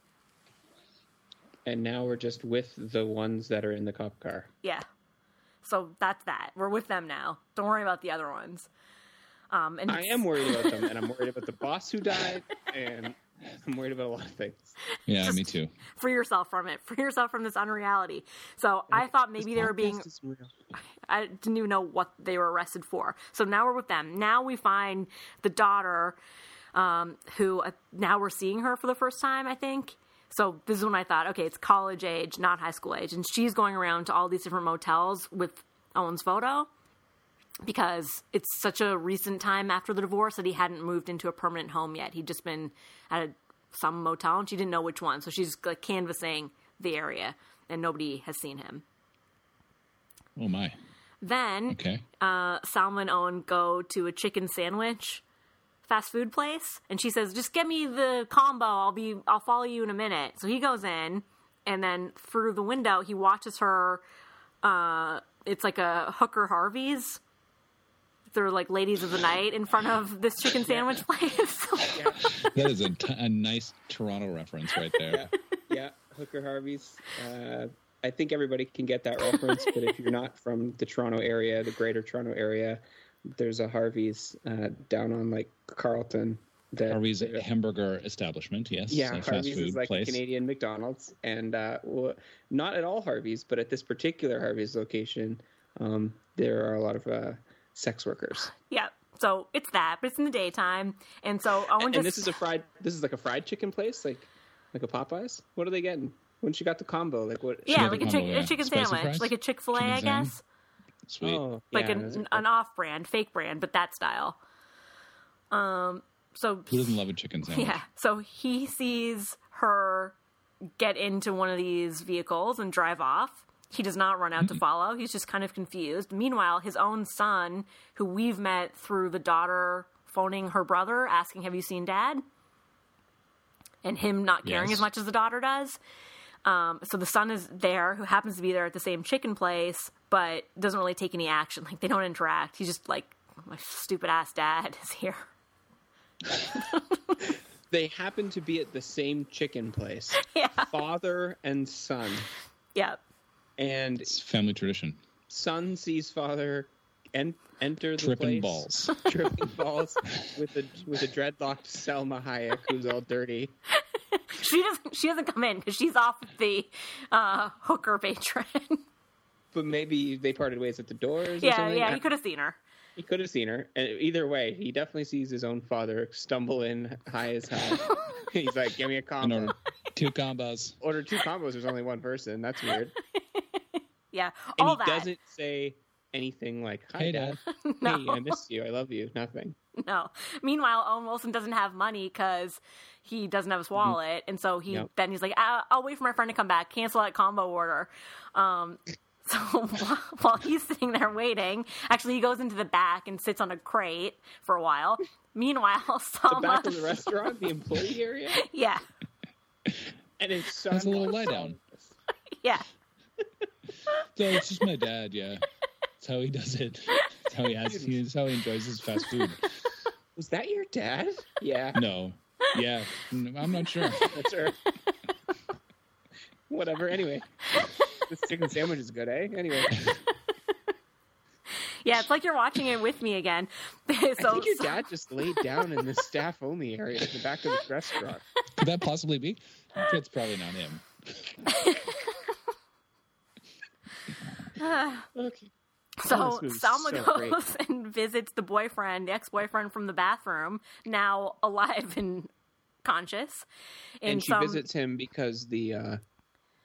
And now we're just with the ones that are in the cop car. Yeah. So that's that. We're with them now. Don't worry about the other ones. Um, and I am worried about them, and I'm worried about the boss who died, and I'm worried about a lot of things. Yeah, me too. free yourself from it. Free yourself from this unreality. So I thought maybe they were being. Is real. I didn't even know what they were arrested for. So now we're with them. Now we find the daughter, um, who uh, now we're seeing her for the first time, I think. So this is when I thought, okay, it's college age, not high school age. And she's going around to all these different motels with Owen's photo because it's such a recent time after the divorce that he hadn't moved into a permanent home yet. He'd just been at a, some motel and she didn't know which one. So she's like canvassing the area and nobody has seen him. Oh my. Then Okay. uh, Salma and Owen go to a chicken sandwich fast food place, and she says, "Just get me the combo. I'll be. I'll follow you in a minute." So he goes in, and then through the window, he watches her. Uh, it's like a hooker Harvey's. They're like ladies of the night in front of this chicken sandwich place. That is a, t- a nice Toronto reference right there. yeah, Hooker Harvey's. Uh, I think everybody can get that reference, but if you're not from the Toronto area, the Greater Toronto area, there's a Harvey's uh, down on like Carlton. That Harvey's hamburger establishment, yes. Yeah, a fast Harvey's food is like place. a Canadian McDonald's, and uh, well, not at all Harvey's, but at this particular Harvey's location, um, there are a lot of uh, sex workers. yeah. So it's that, but it's in the daytime, and so Owen And just this is a fried. This is like a fried chicken place, like like a Popeyes. What are they getting? When she got the combo, like what? yeah, like the a, chick- combo, yeah. a chicken Spicy sandwich, fries? like a Chick Fil A, I Chicken I sandwich? guess. Sweet. Oh, like yeah, an, those an off-brand, fake brand, but that style. Um. So Who doesn't love a chicken sandwich? yeah. So he sees her get into one of these vehicles and drive off. He does not run out to follow. He's just kind of confused. Meanwhile, his own son, who we've met through the daughter phoning her brother, asking, "Have you seen Dad?" and him not caring Yes. as much as the daughter does. Um, so the son is there, who happens to be there at the same chicken place, but doesn't really take any action. Like they don't interact. He's just like, "My stupid ass dad is here." They happen to be at the same chicken place, yeah. father and son, Yeah. and It's family tradition. son sees father en- enter the Tripping place, balls. tripping balls with a with a dreadlocked Salma Hayek who's all dirty. She doesn't. She doesn't come in because she's off the uh, hooker patron. But maybe they parted ways at the doors. or yeah, something. yeah. He could have seen her. He could have seen her. And either way, he definitely sees his own father stumble in high as hell. He's like, "Give me a In combo." order, two combos. Order two combos. There's only one person. That's weird. Yeah, And he that. doesn't say anything like, "Hi, Hey, Dad. Dad. No. Hey, I miss you. I love you." Nothing. No. Meanwhile, Owen Wilson doesn't have money because he doesn't have his wallet, and so he Yep. then he's like, "I- "I'll wait for my friend to come back. Cancel that combo order." Um, so while- while he's sitting there waiting, actually he goes into the back and sits on a crate for a while. Meanwhile, The back of the restaurant, the employee area, yeah, and it's son. That's a little lie down. yeah, So it's just my dad, yeah. That's how he does it. That's how he has That's how he enjoys his fast food. Was that your dad? Yeah, No. Yeah. I'm not sure. that's her. Whatever. Anyway, this chicken sandwich is good, eh? Anyway, yeah. It's like you're watching it with me again. so, I think your so- dad just laid down in the staff only area at the back of the restaurant. Could that possibly be? It's probably not him. Okay. So Oh, Salma so goes great. and visits the boyfriend, the ex-boyfriend from the bathroom, now alive and conscious. and she some- visits him because the uh,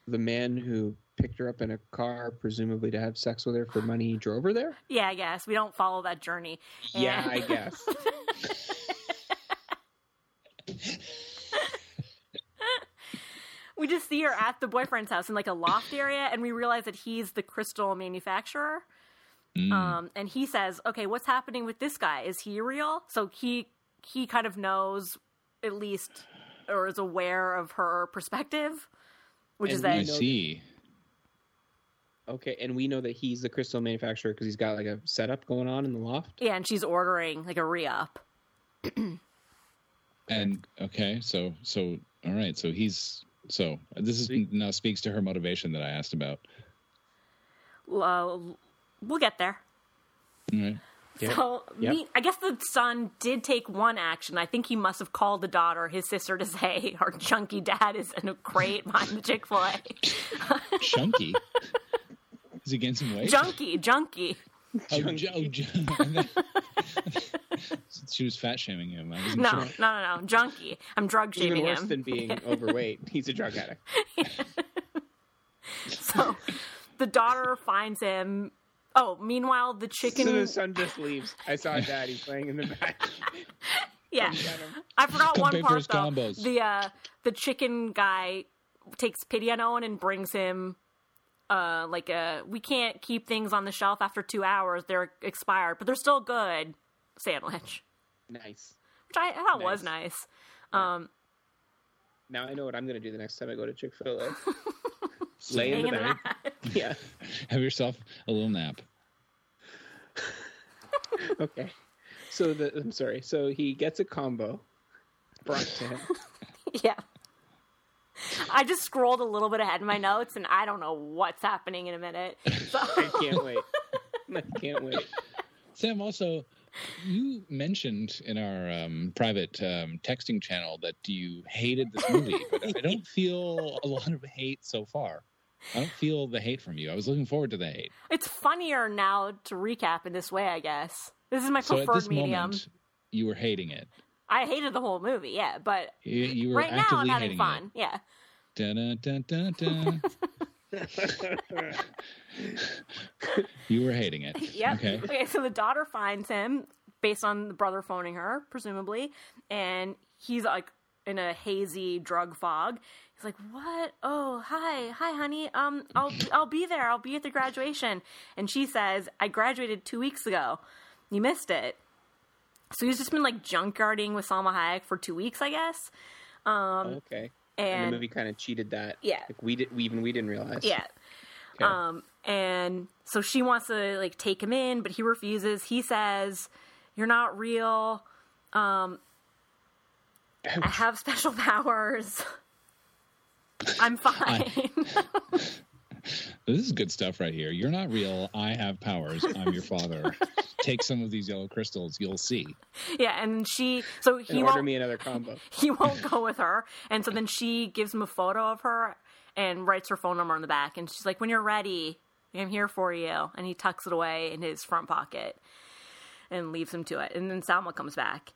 the man who picked her up in a car, presumably to have sex with her for money, drove her there. Yeah, I guess we don't follow that journey. Yeah, I guess. we just see her at the boyfriend's house in like a loft area, and we realize that he's the crystal manufacturer. Mm. Um, and he says, "Okay, what's happening with this guy? Is he real?" So he he kind of knows at least, or is aware of her perspective, which is And I we that know- see. Okay, and we know that he's the crystal manufacturer because he's got like a setup going on in the loft. yeah, and she's ordering like a re up. And okay, so so all right, so he's so this is now speaks to her motivation that I asked about. Uh, we'll get there. All right. Yep. So, Yep. me, I guess the son did take one action. I think he must have called the daughter, his sister, to say our chunky dad is in a crate behind the Chick Fil A. Chunky. is he gaining some weight? junky, junky. Oh, ju- oh, ju- she was fat shaming him. I wasn't No, sure. no, no, no, junky. I'm drug Even shaming worse him. than being overweight, he's a drug addict. So the daughter finds him. Oh, meanwhile, the chicken. So chicken. the son just leaves. I saw dad. He's playing in the back. yeah, I forgot Come one part his though. combos. The uh, the chicken guy takes pity on Owen and brings him uh, like a we can't keep things on the shelf after two hours; they're expired, but they're still good sandwich, Nice. which I thought was Nice. nice. Um, Now I know what I'm going to do the next time I go to Chick Fil A. Lay in the bed. Yeah. Have yourself a little nap. Okay. So the I'm sorry. So he gets a combo brought to him. yeah. I just scrolled a little bit ahead in my notes, and I don't know what's happening in a minute. So, I can't wait. I can't wait. Sam, also, you mentioned in our um, private um, texting channel that you hated this movie, but I don't feel a lot of hate so far. I don't feel the hate from you. I was looking forward to the hate. it's funnier now to recap in this way, I guess. This is my So at preferred this medium. moment, you were hating it. I hated the whole movie, yeah, but You, you were right now I'm having fun. Yeah. it. Dun, dun, dun, dun. you were hating it. Yep. Okay. Okay, so the daughter finds him based on the brother phoning her, presumably, and he's like in a hazy drug fog. He's like, "What? Oh, hi, hi, honey. Um, I'll I'll be there. I'll be at the graduation." And she says, "I graduated two weeks ago. You missed it." So he's just been like junkyarding with Salma Hayek for two weeks, I guess. Um, okay. And, and the movie kind of cheated that. Yeah. Like we did. We even we didn't realize. Yeah. Okay. Um, and so she wants to like take him in, but he refuses. He says, "You're not real. Um, I have special powers. I'm fine." This is good stuff right here. You're not real. I have powers. I'm your father. Take some of these yellow crystals. You'll see. yeah, and she so he and order won't me another combo. he won't go with her, and so then she gives him a photo of her and writes her phone number on the back, and she's like, "When you're ready, I'm here for you." And he tucks it away in his front pocket and leaves him to it. And then Salma comes back.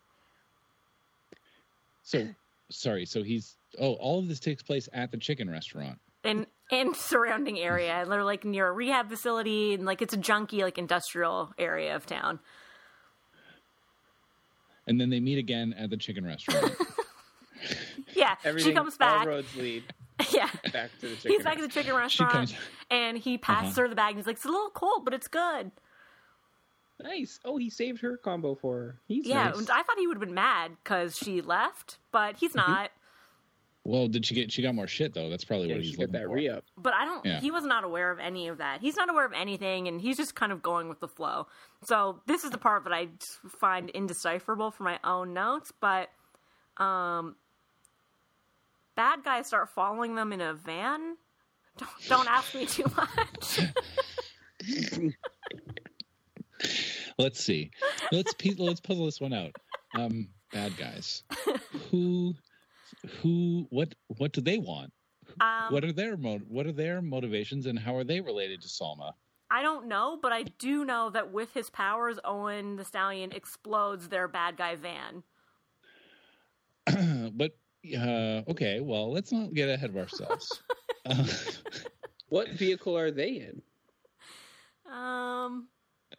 So, sorry. So he's. Oh, all of this takes place at the chicken restaurant. and and surrounding area. and They're like near a rehab facility and like it's a junky like industrial area of town. And then they meet again at the chicken restaurant. Yeah, Everything. she comes back. All roads lead Yeah. back to the chicken. He's back at the chicken restaurant comes- and he passes Uh-huh. her the bag and he's like, It's a little cold, but it's good. Nice. Oh, he saved her combo for her. He's Yeah, nice. and I thought he would have been mad because she left, but he's Mm-hmm. not. well, did she get? She got more shit though. That's probably Yeah, what she he's looking that for. re up. But I don't. Yeah. He was not aware of any of that. He's not aware of anything, and he's just kind of going with the flow. So this is the part that I find indecipherable for my own notes. But um, bad guys start following them in a van. Don't, don't ask me too much. Let's see. Let's pe- let's puzzle this one out. Um, bad guys. Who, who, what, what do they want? Um, What are their mo- What are their motivations, and how are they related to Salma? I don't know, but I do know that with his powers, Owen the Stallion explodes their bad guy van. but uh, okay, well, let's not get ahead of ourselves. uh, What vehicle are they in? Um,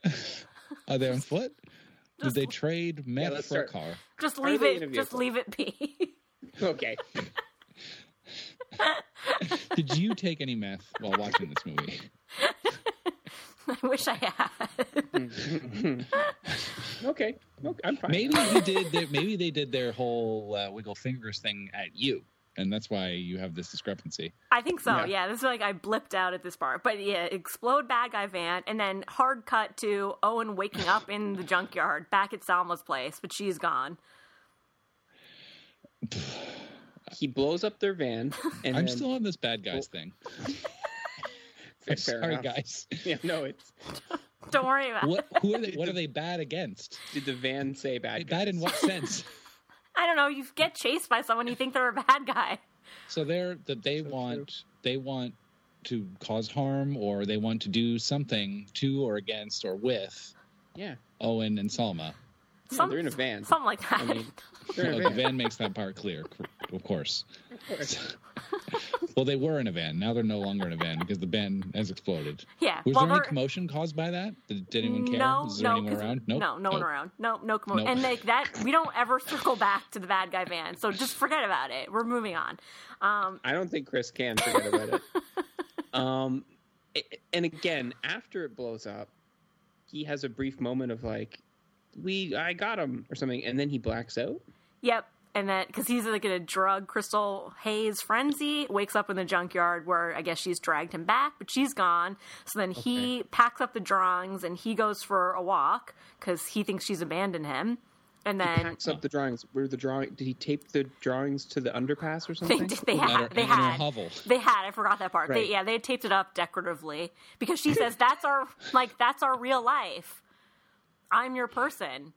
are they on foot? Did Just- they trade meth let's for a car? just leave they in a it. Just leave it be. Okay. Did you take any meth while watching this movie? I wish I had. okay. Okay. I'm fine. Maybe you did. Their, maybe they did their whole uh, wiggle fingers thing at you, and that's why you have this discrepancy. I think so. Yeah. Yeah. this is like I blipped out at this part, but yeah, explode bad guy van, and then hard cut to Owen waking up in the junkyard back at Salma's place, but she's gone. He blows up their van, and I'm then, still on this bad guys thing. I'm Fair sorry, enough. guys. Yeah. No. It's. Don't worry about What? it. Who are they? What are they bad against? Did the van say bad? Bad in what sense? I don't know. You get chased by someone, you think they're a bad guy. So they're that they So want they want to cause harm or they want to do something to or against or with Yeah. Owen and Salma. Yeah, they're in a van. Something like that. I mean, they're in Oh, the van. van makes that part clear, of course. Of course. Well, they were in a van. Now they're no longer in a van because the van has exploded. yeah. Was well, there any they're- commotion caused by that? Did, did anyone care? No, Was there no, anyone 'cause- around? Nope. no, no one Oh. around. No, no commotion. Nope. And like that, we don't ever circle back to the bad guy van. So just forget about it. We're moving on. Um, I don't think Chris can forget about it. Um, and again, after it blows up, he has a brief moment of like, "We, I got him" or something, and then he blacks out. Yep. And that because he's like in a drug crystal haze frenzy, wakes up in the junkyard where I guess she's dragged him back, but she's gone. So then he packs up the drawings and he goes for a walk because he thinks she's abandoned him. And He then packs up the drawings. Where the drawing? Did he tape the drawings to the underpass or something? they At her- had they had hovel. they had I forgot that part. They, yeah, they taped it up decoratively because she says that's our like that's our real life. I'm your person.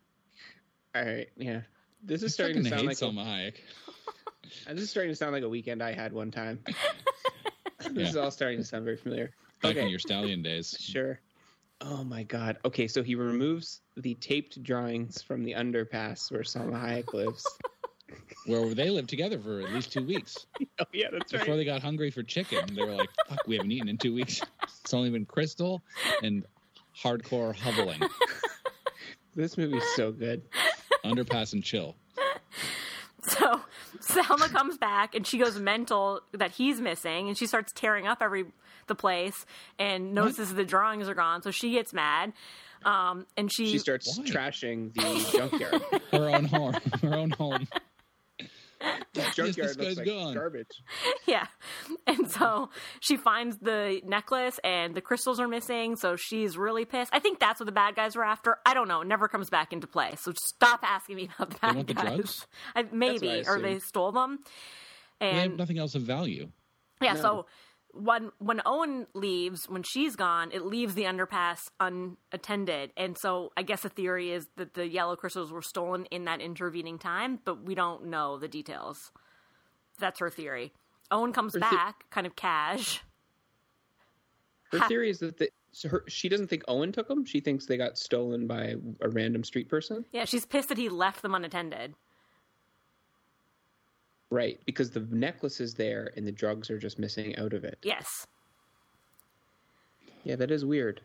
All right, yeah. This is I starting to sound like Salma Hayek. a, this is starting to sound like a weekend I had one time. this is all starting to sound very familiar. Back in your stallion days. sure. Oh my god. Okay, so he removes the taped drawings from the underpass where Salma Hayek lives. Where they lived together for at least two weeks. oh yeah, that's Before right. they got hungry for chicken, they were like, fuck, we haven't eaten in two weeks. It's only been crystal and hardcore hoveling. This movie's so good. Underpass and chill. So Salma comes back and she goes mental that he's missing, and she starts tearing up every the place and notices the drawings are gone. So she gets mad, um, and she, She starts Why? trashing the junkyard. Her own home. Her own home. The junkyard this looks guy's like gone. garbage. yeah, and so she finds the necklace and the crystals are missing. So she's really pissed. I think that's what the bad guys were after. I don't know. It never comes back into play. So stop asking me about the bad want the guys. drugs? I, maybe I or they stole them. They have And nothing else of value. Yeah, No. so when when Owen leaves, when she's gone, it leaves the underpass unattended. And so I guess the theory is that the yellow crystals were stolen in that intervening time, but we don't know the details. That's her theory. Owen comes Her back, kind of cash. Her Ha- theory is that the, so her, she doesn't think Owen took them. She thinks they got stolen by a random street person. Yeah, she's pissed that he left them unattended. Right, because the necklace is there and the drugs are just missing out of it. Yes. Yeah, that is weird.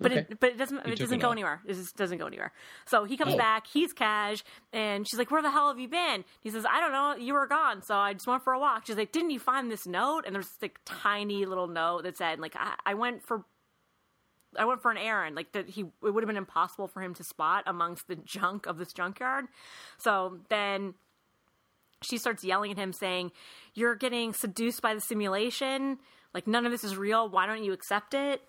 But Okay. it but it doesn't it doesn't it go anywhere. It just doesn't go anywhere. So he comes Oh. back, he's cash, and she's like, Where the hell have you been? He says, I don't know, you were gone, so I just went for a walk. She's like, Didn't you find this note? And there's this like tiny little note that said, like, I, I went for I went for an errand. Like that he it would have been impossible for him to spot amongst the junk of this junkyard. So then she starts yelling at him saying, You're getting seduced by the simulation. Like, none of this is real. Why don't you accept it?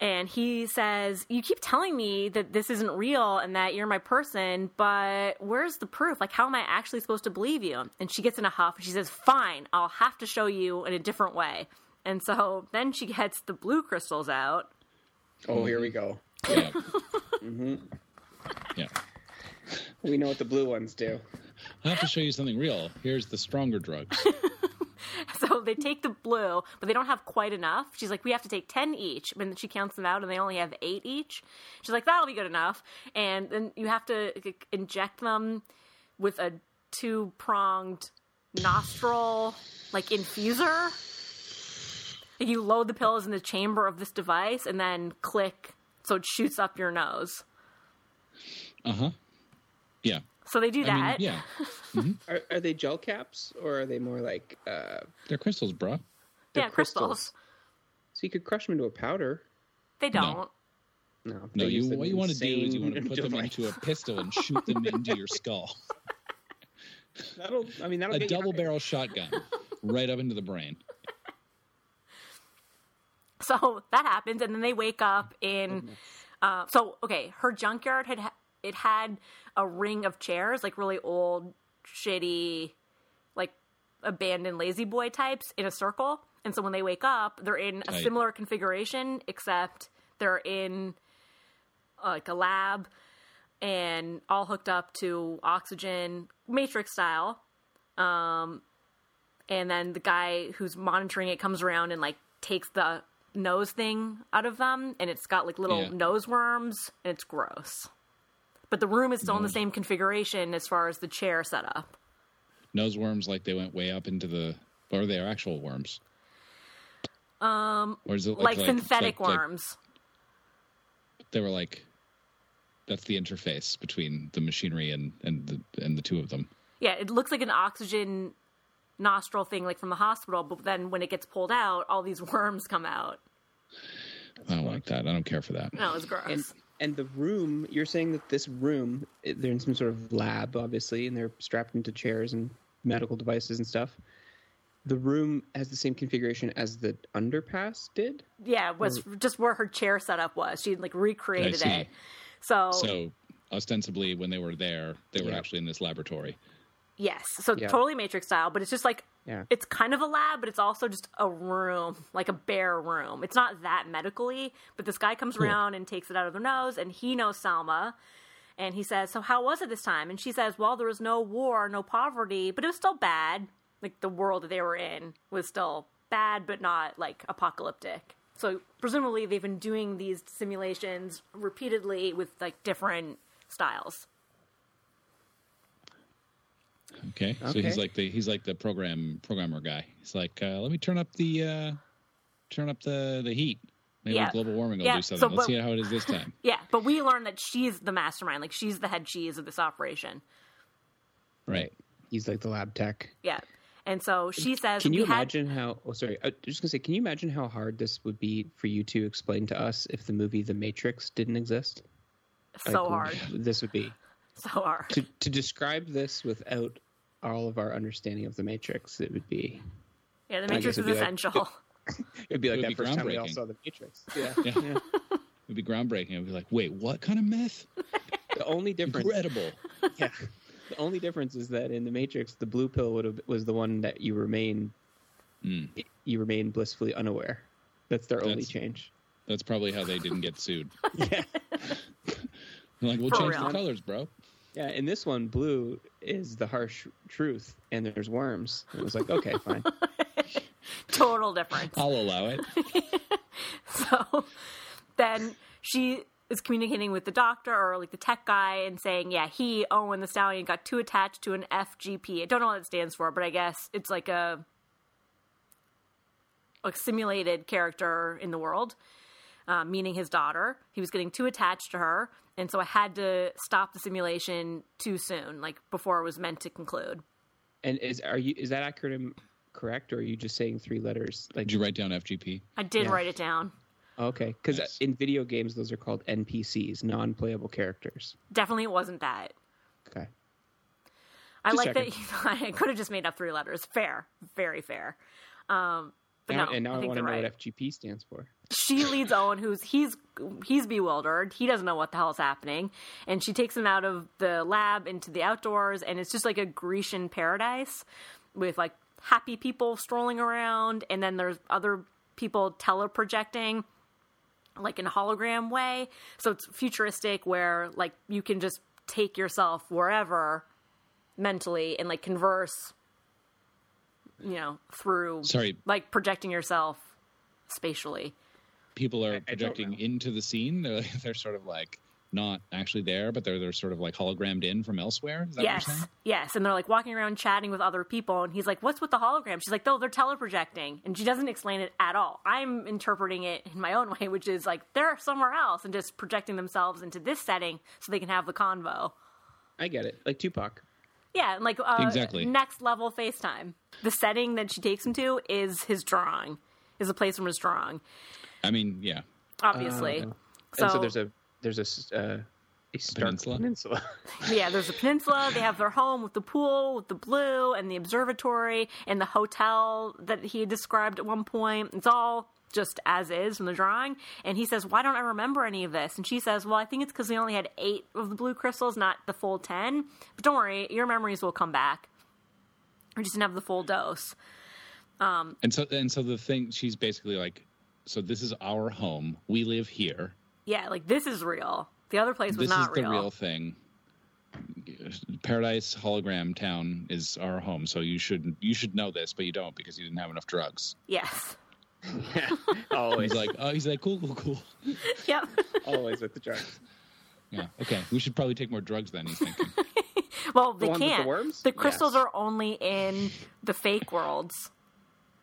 And he says, You keep telling me that this isn't real and that you're my person, but where's the proof? Like, how am I actually supposed to believe you? And she gets in a huff and she says, Fine, I'll have to show you in a different way. And so then she gets the blue crystals out. Oh, here we go. Yeah. Mm-hmm. Yeah. We know what the blue ones do. I have to show you something real. Here's the stronger drugs. So they take the blue, but they don't have quite enough. She's like, we have to take 10 each. And then she counts them out, and they only have eight each. She's like, that'll be good enough. And then you have to inject them with a two pronged nostril, like infuser. Like, you load the pills in the chamber of this device, and then click so it shoots up your nose. Uh huh. Yeah. So they do I mean, that. yeah. Are, are they gel caps or are they more like? Uh, They're crystals, bro. they're Yeah, crystals. So you could crush them into a powder. They don't. No, No, they use you, what you want to do is you want to insane put them into a pistol and shoot them into your skull. That'll. I mean, that'll A get double high. barrel shotgun right up into the brain. So that happens, and then they wake up in. Uh, so okay, her junkyard had it had a ring of chairs, like really old, shitty, like abandoned lazy boy types in a circle. And so when they wake up, they're in a Tight. similar configuration, except they're in uh, like a lab and all hooked up to oxygen, Matrix style. Um, and then the guy who's monitoring it comes around and like takes the nose thing out of them, and it's got like little Yeah. nose worms, and it's gross. But the room is still in the same configuration as far as the chair setup. Nose worms, like they went way up into the. Or are they actual worms? Um, Or is it like, like, synthetic like- like worms. they were like. That's the interface between the machinery and and the and the two of them. Yeah, it looks like an oxygen nostril thing, like from the hospital. But then when it gets pulled out, all these worms come out. I don't like that. I don't care for that. No, it was gross. And and the room, you're saying that this room they're in some sort of lab, obviously, and they're strapped into chairs and medical devices and stuff. The room has the same configuration as the underpass did. yeah, it was just where her chair setup was. She like recreated see. it. So, So ostensibly, when they were there, they were Yeah. actually in this laboratory. Yes, so Yeah. totally Matrix style, but it's just like Yeah. it's kind of a lab, but it's also just a room, like a bare room. It's not that medically, but this guy comes around and takes it out of their nose, and he knows Salma. And he says, So, how was it this time? And she says, Well, there was no war, no poverty, but it was still bad. Like, the world that they were in was still bad, but not like apocalyptic. So, presumably, they've been doing these simulations repeatedly with like different styles. Okay, so Okay. he's like the he's like the program programmer guy. He's like, uh, let me turn up the uh, turn up the the heat. Maybe Yeah. global warming will Yeah, do so, something. Let's but- see how it is this time. Yeah, but we learn that she's the mastermind. Like, she's the head cheese of this operation. Right. He's like the lab tech. Yeah. And so she says, Can you we had- imagine how? Oh, sorry. I was just gonna say, can you imagine how hard this would be for you to explain to us if the movie The Matrix didn't exist? so Like, hard, This would be so hard. to to describe this without all of our understanding of The Matrix. It would be Yeah, the Matrix guess is it'd be like- essential. it'd be like It would that be first time we all saw The Matrix. Yeah. Yeah. yeah. It'd be groundbreaking. It'd be like, wait, what kind of myth? The only difference, Incredible. yeah, the only difference is that in The Matrix, the blue pill would have was the one that you remain Mm. you remain blissfully unaware. That's their only change. That's probably how they didn't get sued. Yeah. Like, we'll For change real. the colors, bro. Yeah, in this one, blue is the harsh truth, and there's worms. It was like, okay, fine. Total difference. I'll allow it. So then she is communicating with the doctor or like the tech guy and saying, yeah, he, Owen the Stallion, got too attached to an FGP. I don't know what it stands for, but I guess it's like a like simulated character in the world, uh, meaning his daughter. He was getting too attached to her, and so I had to stop the simulation too soon, like before it was meant to conclude. And is are you is that acronym correct, or are you just saying three letters? Like, Did you write down FGP? I did Yeah. write it down. okay, because Nice. in video games, those are called NPCs, non-playable characters. Definitely it wasn't that. Okay. I Just like checking. that you thought I could have just made up three letters. Fair, very fair. Um, but Now, no, and now I I, want to know right. what FGP stands for. She leads Owen, who's he's he's bewildered. He doesn't know what the hell's happening, and she takes him out of the lab into the outdoors, and it's just like a Grecian paradise with like happy people strolling around, and then there's other people teleprojecting like in a hologram way. So it's futuristic where like you can just take yourself wherever mentally and like converse you know through Sorry. like projecting yourself spatially. People are I projecting know. into the scene. They're, they're sort of like not actually there, but they're they're sort of like hologrammed in from elsewhere. Is that what Yes, you're saying? yes, and they're like walking around chatting with other people, and he's like, "What's with the hologram?" She's like, "No, they're teleprojecting," and she doesn't explain it at all. I'm interpreting it in my own way, which is like they're somewhere else and just projecting themselves into this setting so they can have the convo. I get it, like Tupac. Yeah, and like uh, Exactly. next level FaceTime. The setting that she takes him to is his drawing, is a place from his drawing, I mean, yeah. obviously. Uh, so, and so there's a there's a s- uh, a peninsula? peninsula. yeah, there's a peninsula. They have their home with the pool, with the blue, and the observatory, and the hotel that he described at one point. It's all just as is from the drawing. And he says, "Why don't I remember any of this?" And she says, "Well, I think it's because we only had eight of the blue crystals, not the full ten. But don't worry, your memories will come back. We just didn't have the full dose." Um, and so and so the thing she's basically like, so this is our home. We live here. Yeah, like this is real. The other place was this is not the real thing. Paradise Hologram Town is our home, so you should you should know this, but you don't because you didn't have enough drugs. Yes. Always, He's like, oh, he's like, cool, cool, cool. Yep. always with the drugs. Yeah, okay. We should probably take more drugs then. He's thinking. well, they one with the can't. worms? The crystals Yes. are only in the fake worlds.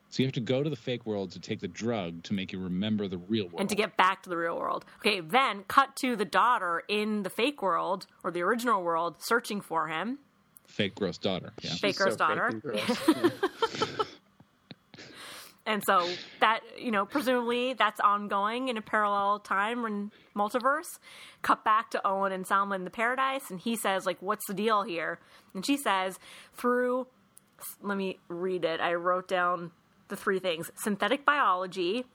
So you have to go to the fake world to take the drug to make you remember the real world. and to get back to the real world. Okay, then cut to the daughter in the fake world or the original world searching for him. fake gross daughter. Yeah. Fake She's so daughter. and gross. And so that you know presumably that's ongoing in a parallel time and multiverse. Cut back to owen and salma in the paradise and he says like what's the deal here? And she says through let me read it. I wrote down the three things. Synthetic biology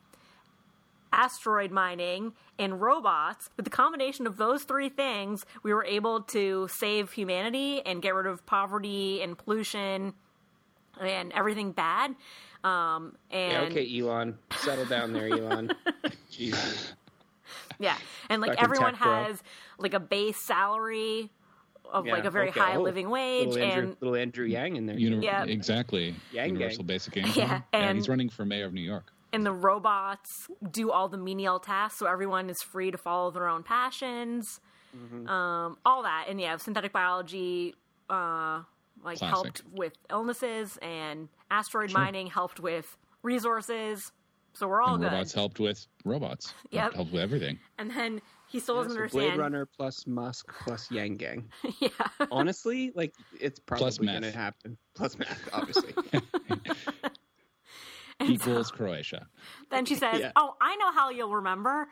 asteroid mining and robots. With the combination of those three things we were able to save humanity and get rid of poverty and pollution and everything bad um, and Yeah, okay, Elon, settle down there, Elon. Jesus. Yeah, and like Fucking everyone tech bro. has like a base salary of like a very okay. high Oh, living wage, Little Andrew, and little Andrew Yang in there. Uni- Yeah. Exactly. Yang Universal gang. basic income. Yeah, and- he's running for mayor of New York. and the robots do all the menial tasks, so everyone is free to follow their own passions, Mm-hmm. um, all that, and yeah, synthetic biology. Uh, like Classic. helped with illnesses and asteroid mining helped with resources so we're all and good robots helped with robots. Yep. Helped with everything. and then he still Yeah, doesn't so understand Blade Runner plus Musk plus Yang Gang. yeah Honestly, like it's probably Plus going to meth. happen. Plus math, obviously. And so- Equals Croatia. Then she says, Yeah. "Oh, I know how you'll remember.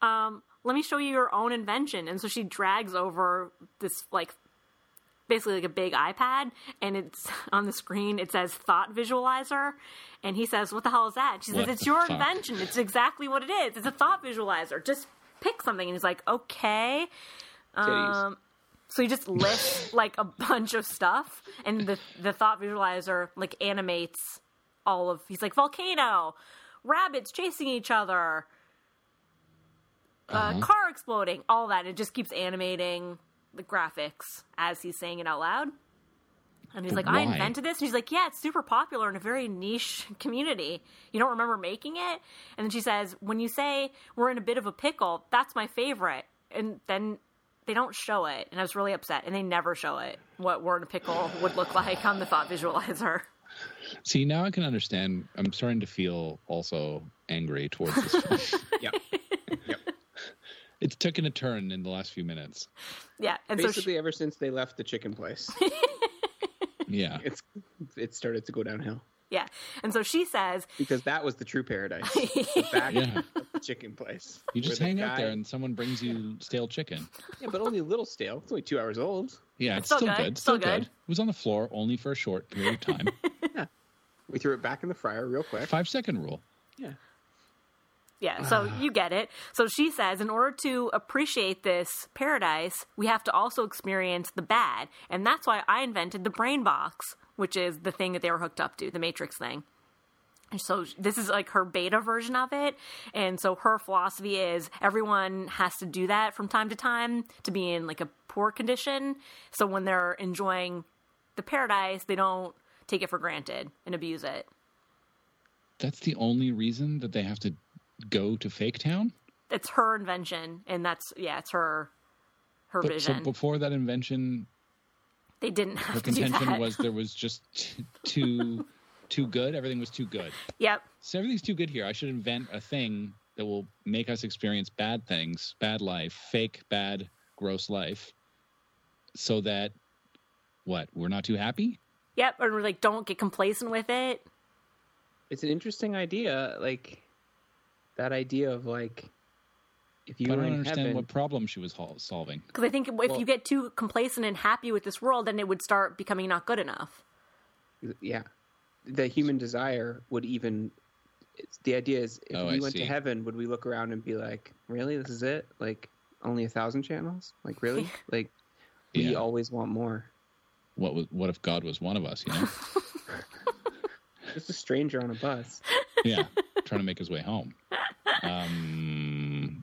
Um, let me show you your own invention." And so she drags over this like basically like a big iPad, and it's on the screen. It says "Thought Visualizer," and he says, "What the hell is that?" She says, What "It's your fuck? invention. It's exactly what it is. It's a thought visualizer. Just pick something." And he's like, "Okay." Um, so he just lists like a bunch of stuff, and the the thought visualizer like animates all of. He's like volcano, rabbits chasing each other, uh, car exploding, all that. It just keeps animating the graphics as he's saying it out loud. And he's But like, I invented this. And she's like, Yeah, it's super popular in a very niche community. You don't remember making it? And then she says, When you say we're in a bit of a pickle, that's my favorite. And then they don't show it. And I was really upset. And they never show it, what we're in a pickle would look like on the thought visualizer. See, now I can understand. I'm starting to feel also angry towards this film. yep. Yep. It's taken a turn in the last few minutes. Yeah. And so Basically, she, ever since they left the chicken place, Yeah. it's it started to go downhill yeah. And so she says, because that was the true paradise. the back Yeah. of the chicken place. You just where the hang out guy- there and someone brings you stale chicken. yeah, but only a little stale. It's only two hours old. Yeah, it's, still still, good. good. Still Still, good. good. It was on the floor only for a short period of time. Yeah, we threw it back in the fryer real quick. Five second rule. Yeah. Yeah, so uh-huh. you get it. So she says, in order to appreciate this paradise, we have to also experience the bad. And that's why I invented the brain box, which is the thing that they were hooked up to, the Matrix thing. And so this is like her beta version of it. And so her philosophy is everyone has to do that from time to time to be in like a poor condition. So when they're enjoying the paradise, they don't take it for granted and abuse it. That's the only reason that they have to go to Fake Town. It's her invention, and that's yeah, it's her her But so before that invention, they didn't her have to do contention that. was there was just t- too too good. Everything was too good. Yep. So everything's too good here. I should invent a thing that will make us experience bad things, bad life, fake, bad, gross life, so that what we're not too happy. Yep. Or we're like, don't get complacent with it. It's an interesting idea, like that idea of like if you I don't understand heaven. what problem she was solving. Because I think if Well- you get too complacent and happy with this world, then it would start becoming not good enough. yeah, the human desire would even. The idea is, if Oh, we I went to heaven, would we look around and be like, "Really, this is it? Like only a thousand channels? Like really? like we Yeah. always want more." What was, what if God was one of us? You know? Just a stranger on a bus. yeah, trying to make his way home um,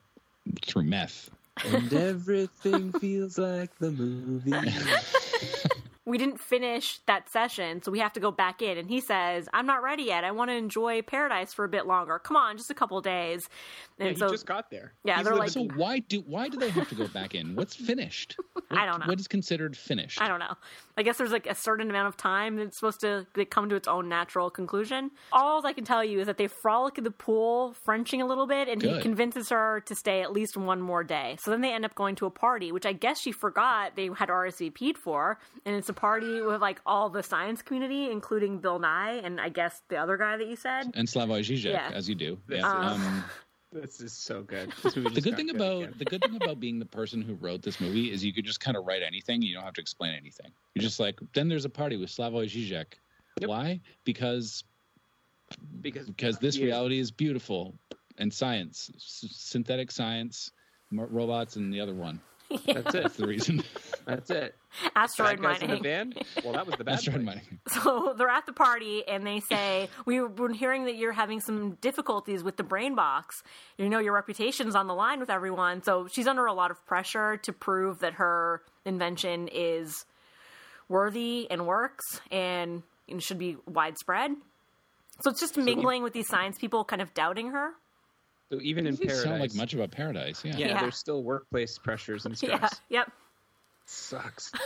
through meth. and everything feels like the movie. We didn't finish that session, so we have to go back in. And he says, I'm not ready yet. I want to enjoy paradise for a bit longer. Come on, just a couple days. And Yeah, he so just got there. Yeah, He's they're like- So why do why do they have to go back in? What's finished? What, I don't know. What is considered finished? I don't know. I guess there's like a certain amount of time that's supposed to like, come to its own natural conclusion. All I can tell you is that they frolic in the pool, Frenching a little bit, and he convinces her to stay at least one more day. So then they end up going to a party, which I guess she forgot they had RSVP'd for, and it's a party with like all the science community, including Bill Nye and I guess the other guy that you said. And Slavoj Žižek, Yeah. as you do. This Yeah. is- Um, This is so good. The good thing good about again. the good thing about being the person who wrote this movie is you could just kind of write anything. You don't have to explain anything. You're just like, then there's a party with Slavoj Žižek. Yep. Why? Because because because this Yeah. reality is beautiful and science, S- synthetic science, mo- robots, and the other one. that's it. That's the reason. That's it. Asteroid Bad guys in the mining. van. Well, that was the bad. Asteroid mining. So they're at the party and they say, We've been hearing that you're having some difficulties with the brain box. You know, your reputation's on the line with everyone. So she's under a lot of pressure to prove that her invention is worthy and works and, and should be widespread. So it's just mingling with these science people, kind of doubting her. So even in Doesn't paradise, sound like much about paradise. Yeah. yeah, Yeah. there's still workplace pressures and stress. Yeah, yep. Sucks.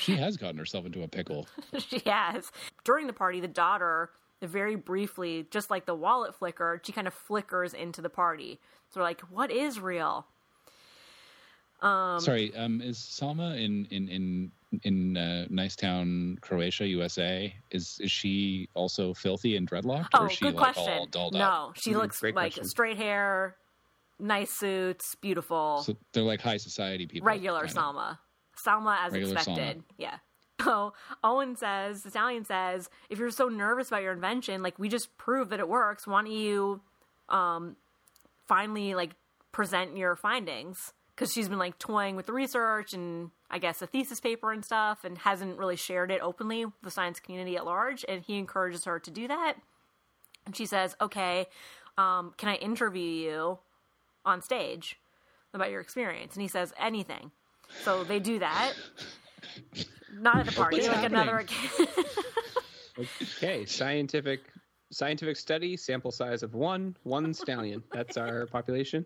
She has gotten herself into a pickle. she has. During the party, the daughter, very briefly, just like the wallet flicker, she kind of flickers into the party. So we're like, what is real? Um, Sorry, um, is Salma in in in in uh, Nice Town, Croatia, USA? Is is she also filthy and dreadlocked, Oh, or is she good like question. all dolled no, up? she looks great like question. straight hair, nice suits, beautiful, So they're like high society people. regular kinda. Salma. Salma as Regular expected. Yeah. So Owen says, the stallion says, if you're so nervous about your invention, like we just proved that it works, why don't you um finally like present your findings? Because she's been like toying with the research and I guess a thesis paper and stuff and hasn't really shared it openly with the science community at large. And he encourages her to do that. And she says, okay, um, can I interview you on stage about your experience? And he says, anything. So they do that. Not at the party, What's like happening? another. Okay, scientific scientific study, sample size of one, one stallion. That's our population.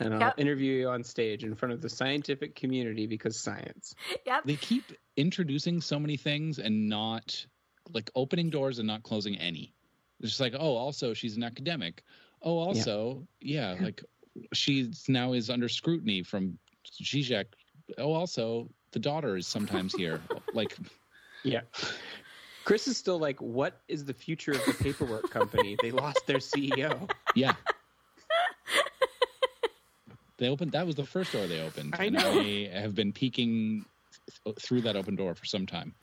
And I'll Yep. interview you on stage in front of the scientific community because science. yep. They keep introducing so many things and not like opening doors and not closing any. It's just like, oh, also she's an academic. Oh, also, yeah, like she's now is under scrutiny from Zizek. Oh, also the daughter is sometimes here. like, Yeah. Chris is still like, what is the future of the paperwork company? They lost their CEO. yeah. They opened. That was the first door they opened. I and know. They have been peeking th- through that open door for some time.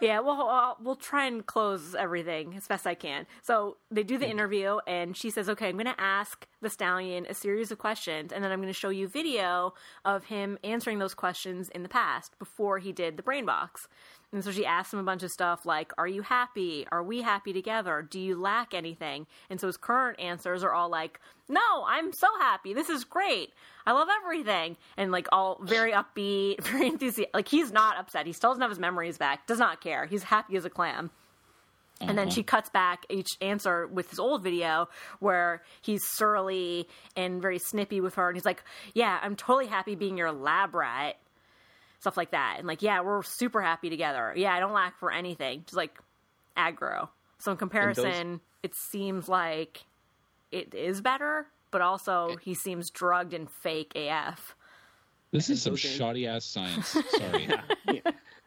Yeah, well, uh, we'll try and close everything as best I can. So they do the interview, and she says, "Okay, I'm going to ask the stallion a series of questions, and then I'm going to show you video of him answering those questions in the past before he did the brain box." And so she asks him a bunch of stuff like, "Are you happy? Are we happy together? Do you lack anything?" And so his current answers are all like, "No, I'm so happy. This is great. I love everything," and like all very upbeat, very enthusiastic. Like he's not upset. He still doesn't have his memories back. Does not care. He's happy as a clam. And then she cuts back each answer with his old video where he's surly and very snippy with her. And he's like, Yeah, I'm totally happy being your lab rat. Stuff like that. And like, Yeah, we're super happy together. Yeah, I don't lack for anything. Just like aggro. So in comparison, it seems like it is better, but also he seems drugged and fake AF. This is some shoddy ass science. Sorry. Yeah.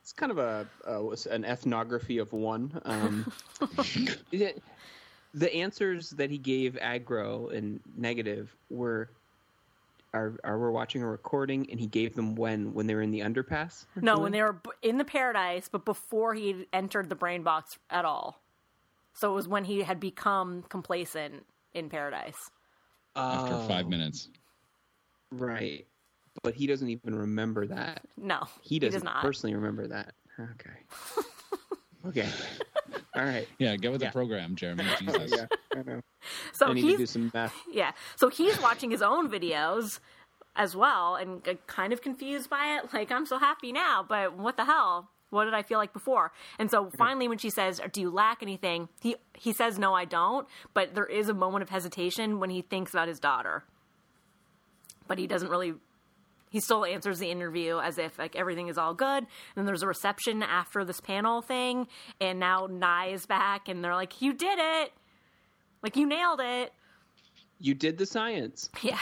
It's kind of a, a an ethnography of one. Um, the answers that he gave aggro and negative were are are we watching a recording and he gave them when when they were in the underpass? No, something? when they were in the paradise, but before he entered the brain box at all. So it was when he had become complacent in paradise. After oh. five Oh, minutes. right? But he doesn't even remember that. No, He doesn't does not. personally remember that. Okay. okay. All right. Yeah, get with Yeah. the program, Jeremy. Jesus. Yeah, I know. so I need to do he's some math. yeah. So he's watching his own videos as well and kind of confused by it. Like I'm so happy now, but what the hell? What did I feel like before? And so finally, when she says, "Do you lack anything?" he he says, "No, I don't." But there is a moment of hesitation when he thinks about his daughter. But he doesn't really he still answers the interview as if like everything is all good. And then there's a reception after this panel thing, and now Nye is back, and they're like, "You did it! Like you nailed it! You did the science. Yeah,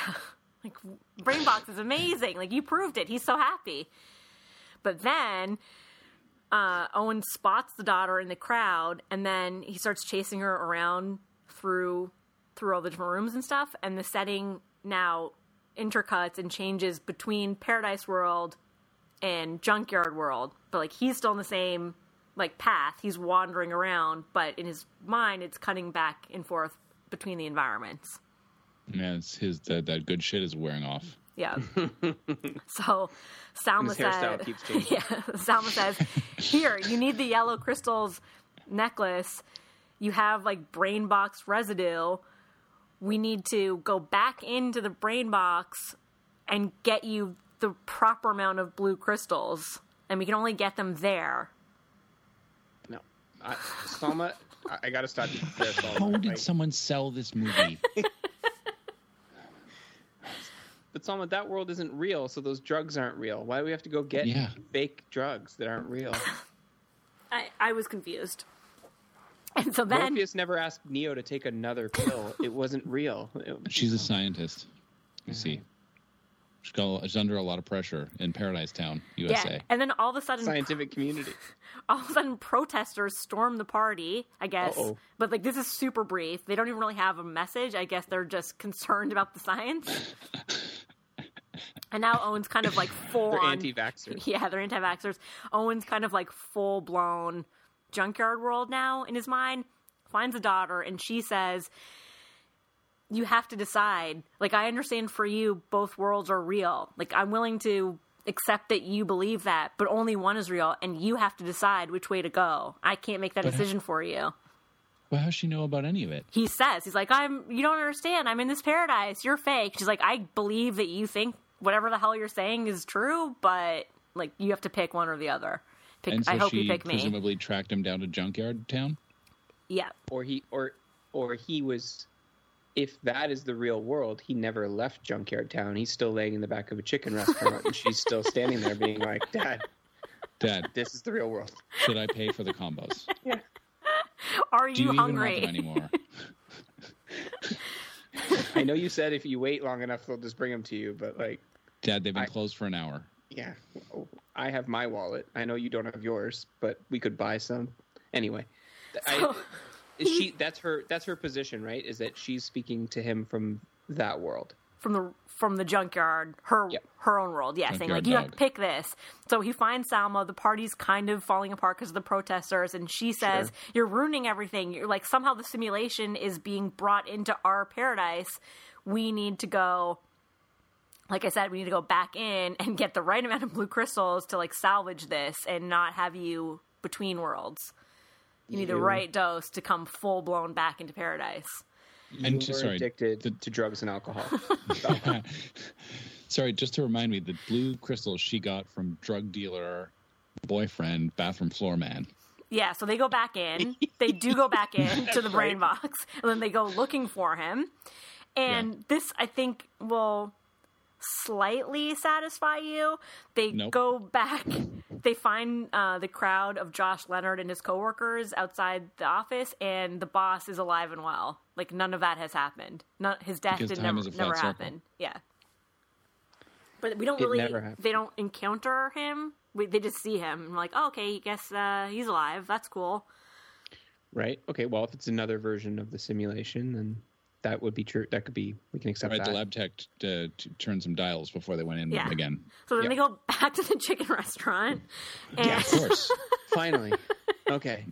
like Brainbox is amazing! Like you proved it. He's so happy." But then uh, Owen spots the daughter in the crowd, and then he starts chasing her around through through all the different rooms and stuff. And the setting now intercuts and changes between Paradise World and Junkyard World, but like he's still in the same like path. He's wandering around, but in his mind, it's cutting back and forth between the environments. Yeah, it's his that, that good shit is wearing off. Yeah. so Salma His said, keeps changing. yeah, Salma says, here, you need the yellow crystals necklace. You have like brain box residue. We need to go back into the brain box and get you the proper amount of blue crystals. And we can only get them there. No, I, Salma, I, I got to stop you there, Salma. How did Like, someone sell this movie? But Salma, that world isn't real, so those drugs aren't real. Why do we have to go get Yeah. fake drugs that aren't real? I, I was confused. And so then, Morpheus never asked Neo to take another pill. It wasn't real. It- She's a scientist. You see, she's, got, she's under a lot of pressure in Paradise Town, USA. yeah, and then all of a sudden, scientific community. all of a sudden protesters storm the party i guess Uh-oh. but like this is super brief they don't even really have a message i guess they're just concerned about the science and now owen's kind of like full They're on anti-vaxxers. yeah they're anti-vaxxers owen's kind of like full blown junkyard world now in his mind finds a daughter and she says you have to decide. Like i understand for you both worlds are real. Like i'm willing to accept that you believe that but only one is real and you have to decide which way to go. I can't make that But- decision for you. Well, how does she know about any of it? he says he's like i'm you don't understand. I'm in this paradise. You're fake. She's like i believe that you think whatever the hell you're saying is true but like you have to pick one or the other pick, And so i hope she you pick me presumably tracked him down to Junkyard Town. yeah Or he, or, or he was. If that is the real world, he never left Junkyard Town. He's still laying in the back of a chicken restaurant, and she's still standing there, being like, "Dad, Dad, this is the real world." should I pay for the combos? are Do you, you even want hungry them anymore? I know you said if you wait long enough, they'll just bring them to you, but like, Dad, they've been I- closed for an hour. Yeah, I have my wallet. I know you don't have yours, but we could buy some anyway. I, is she that's her that's her position, right? Is that she's speaking to him from that world? from the from the junkyard, her Yep. her own world. Yeah, saying like Junkyard you have to pick this. So he finds Salma. The party's kind of falling apart because of the protesters, and she says, Sure. "You're ruining everything. You're like somehow the simulation is being brought into our paradise. We need to go." Like I said, we need to go back in and get the right amount of blue crystals to like salvage this and not have you between worlds. You need the right dose to come full blown back into paradise. And you to- were sorry, addicted the- to drugs and alcohol. Sorry, just to remind me, the blue crystals she got from drug dealer boyfriend, bathroom floor man. Yeah, so they go back in. They do go back in to the brain right. box, and then they go looking for him. And this, I think, will slightly satisfy you. They Nope. go back. They find uh, the crowd of Josh Leonard and his coworkers outside the office, and the boss is alive and well. Like none of that has happened. Not his death Because did time never is never circle. happen. Yeah, but we don't It really. They don't encounter him. We, they just see him. I'm like, oh, okay, I guess uh, he's alive. That's cool. right? Okay. Well, if it's another version of the simulation, then that would be true. That could be. We can accept Right, that. the lab tech uh, t- turned some dials before they went in Yeah. again. So then Yep. they go back to the chicken restaurant. And Yeah, Of course. Finally. Okay.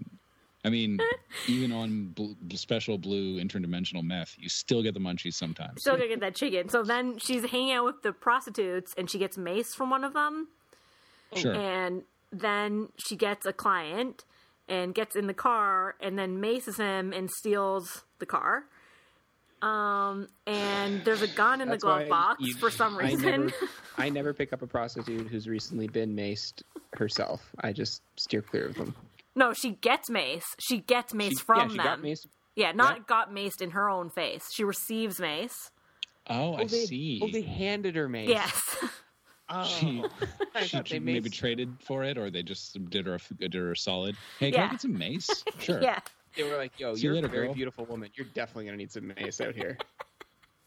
I mean, even on bl- special blue interdimensional meth, you still get the munchies sometimes. still gonna get that chicken. So then she's hanging out with the prostitutes and she gets mace from one of them. sure. And then she gets a client and gets in the car and then maces him and steals the car. Um, and there's a gun in That's the glove box you- for some I reason. never, I never pick up a prostitute who's recently been maced herself. I just steer clear of them. no, she gets mace. She gets mace She, from yeah, she them. got maced. Yeah, not Yeah. got maced in her own face. She receives mace. oh, I Oh, they, see. Oh, they handed her mace. Yes. Oh, She- I she they maybe traded for it, or they just did her a, did her a solid. Hey, can Yeah. I get some mace? Sure. yeah. They were like, "Yo, See you you're later, a very girl." beautiful woman. You're definitely gonna need some mace out here."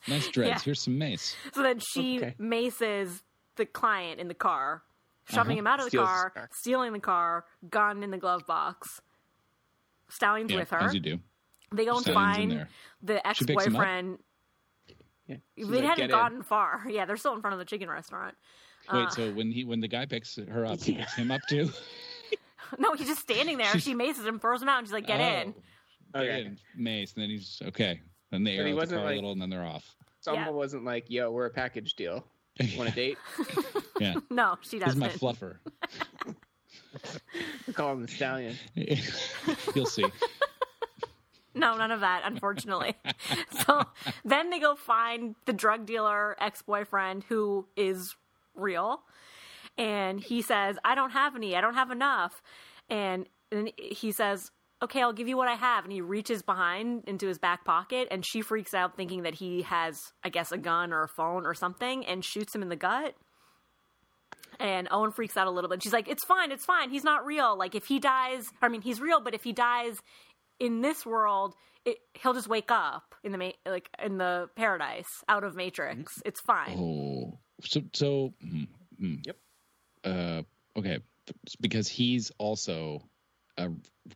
Nice dreads. Yeah. Here's some mace. So then she Okay. maces the client in the car, shoving Uh-huh. him out of the Steals his car, car. stealing the car, gun in the glove box. Stallion's Yeah, with her. as you do. They go and find the She picks him up? ex-boyfriend. Yeah. They like, hadn't "Get in." gotten far. Yeah, they're still in front of the chicken restaurant. Uh. Wait, so when he when the guy picks her up, he picks him up too. No, he's just standing there. she maces him, throws him out, and she's like, "Get oh. in." Oh, Okay. Get in, Mace, and then he's okay. Then they But he air the wasn't car a little, and then they're off. Someone Yeah. wasn't like, "Yo, we're a package deal. Want a date?" Yeah, No, she doesn't. Is my fluffer. We call him the stallion. You'll see. No, none of that, unfortunately. so then they go find the drug dealer ex boyfriend who is real. And he says, I don't have any. I don't have enough. And, and he says, Okay, I'll give you what I have. And he reaches behind into his back pocket, and she freaks out thinking that he has, I guess, a gun or a phone or something and shoots him in the gut. And Owen freaks out a little bit. She's like, "It's fine, it's fine. He's not real. Like if he dies, I mean, he's real, but if he dies in this world, it, he'll just wake up in the ma- like in the paradise out of Matrix. It's fine. Oh, so so. mm, mm. Yep. Uh, okay, because he's also a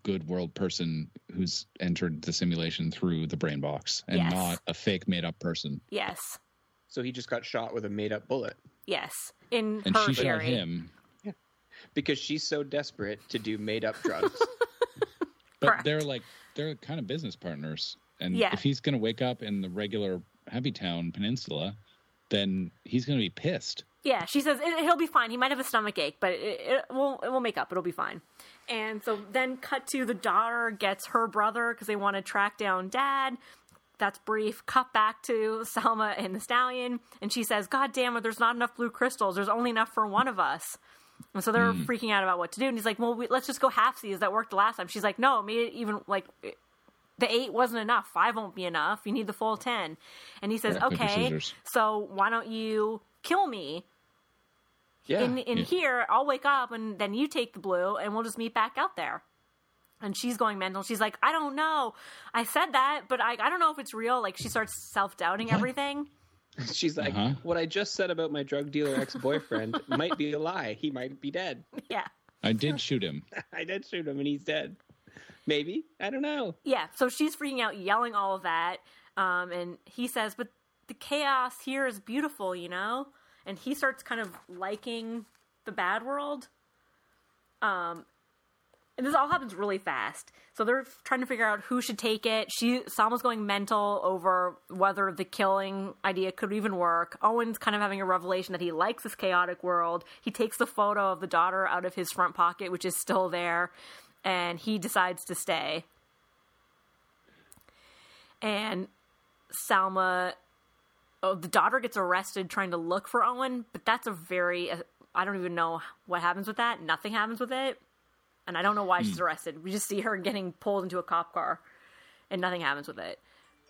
good world person who's entered the simulation through the brain box and Yes. not a fake made up person. Yes, So he just got shot with a made-up bullet yes. In And her she shot theory, him. because she's so desperate to do made-up drugs. But Correct. they're like they're kind of business partners. And Yeah. if he's going to wake up in the regular Happy Town Peninsula, then he's going to be pissed. Yeah, she says it, he'll be fine. He might have a stomach ache, but it, it will it will make up. It'll be fine. And so then cut to the daughter gets her brother because they want to track down dad. That's brief. Cut back to Salma and the stallion, and she says, "God damn it! There's not enough blue crystals. There's only enough for one of us." And so they're freaking out about what to do. And he's like, "Well, we, let's just go halfsies. That worked the last time." She's like, "No, it made it even like." it- the eight wasn't enough. Five won't be enough. You need the full ten. And he says, paper, "Okay, so why don't you kill me Yeah. in in Yeah. here, I'll wake up and then you take the blue and we'll just meet back out there. And she's going mental. She's like, I don't know. I said that, but I, I don't know if it's real. Like she starts self doubting everything. She's like, Uh-huh. "What I just said about my drug dealer ex-boyfriend might be a lie. He might be dead. yeah. I did shoot him. I did shoot him, and he's dead. Maybe I don't know." Yeah. So she's freaking out, yelling all of that. Um, and he says, But the chaos here is beautiful, you know? And he starts kind of liking the bad world. Um, and this all happens really fast. So they're trying to figure out who should take it. She Salma's going mental over whether the killing idea could even work. Owen's kind of having a revelation that he likes this chaotic world. He takes the photo of the daughter out of his front pocket, which is still there, and he decides to stay. And Salma, oh, the daughter gets arrested trying to look for Owen, but that's a very I don't even know what happens with that. Nothing happens with it and I don't know why she's arrested. We just see her getting pulled into a cop car, and nothing happens with it.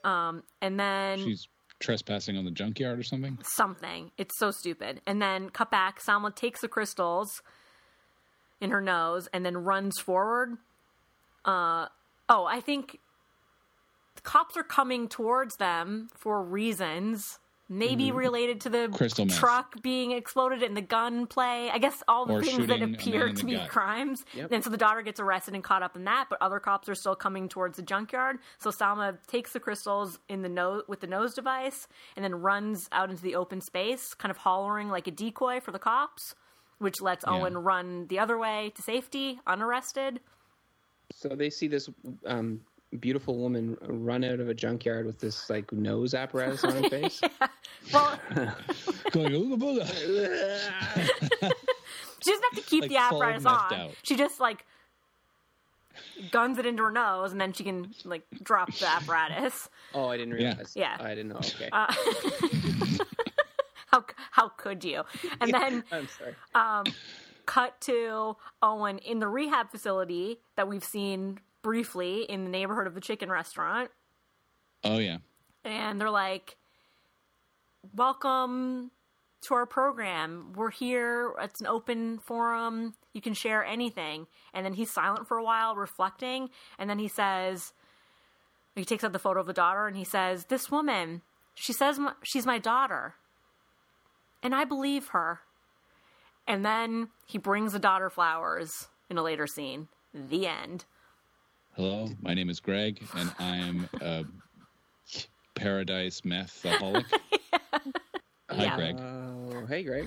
Um, and then She's trespassing on the junkyard or something. something. It's so stupid. And then cut back. Salma takes the crystals in her nose and then runs forward. Uh, oh, I think the cops are coming towards them for reasons. Maybe related to the Crystal meth. truck being exploded and the gun play. I guess all the Or things that shooting a man appear to be gut. crimes. Yep. And so the daughter gets arrested and caught up in that, but other cops are still coming towards the junkyard. So Salma takes the crystals in the nose with the nose device and then runs out into the open space, kind of hollering like a decoy for the cops, which lets Yeah. Owen run the other way to safety, unarrested. So they see this um, beautiful woman run out of a junkyard with this like nose apparatus on her face. Well, Going ooga booga. she doesn't have to keep Like the apparatus on. out. She just like guns it into her nose, and then she can like drop the apparatus. Oh, I didn't realize. Yeah. I didn't know. Okay. Uh, How how could you? And then I'm sorry. cut to Owen in the rehab facility that we've seen briefly in the neighborhood of the chicken restaurant. Oh yeah. And they're like, "Welcome to our program. We're here. It's an open forum. You can share anything." And then he's silent for a while, reflecting, and then he says, he takes out the photo of the daughter and he says, "This woman, she says she's my daughter." And I believe her. And then he brings the daughter flowers in a later scene. The end. Hello, my name is Greg, and I am a paradise methaholic. yeah. Hi, yeah. Greg. Uh, hey, Greg.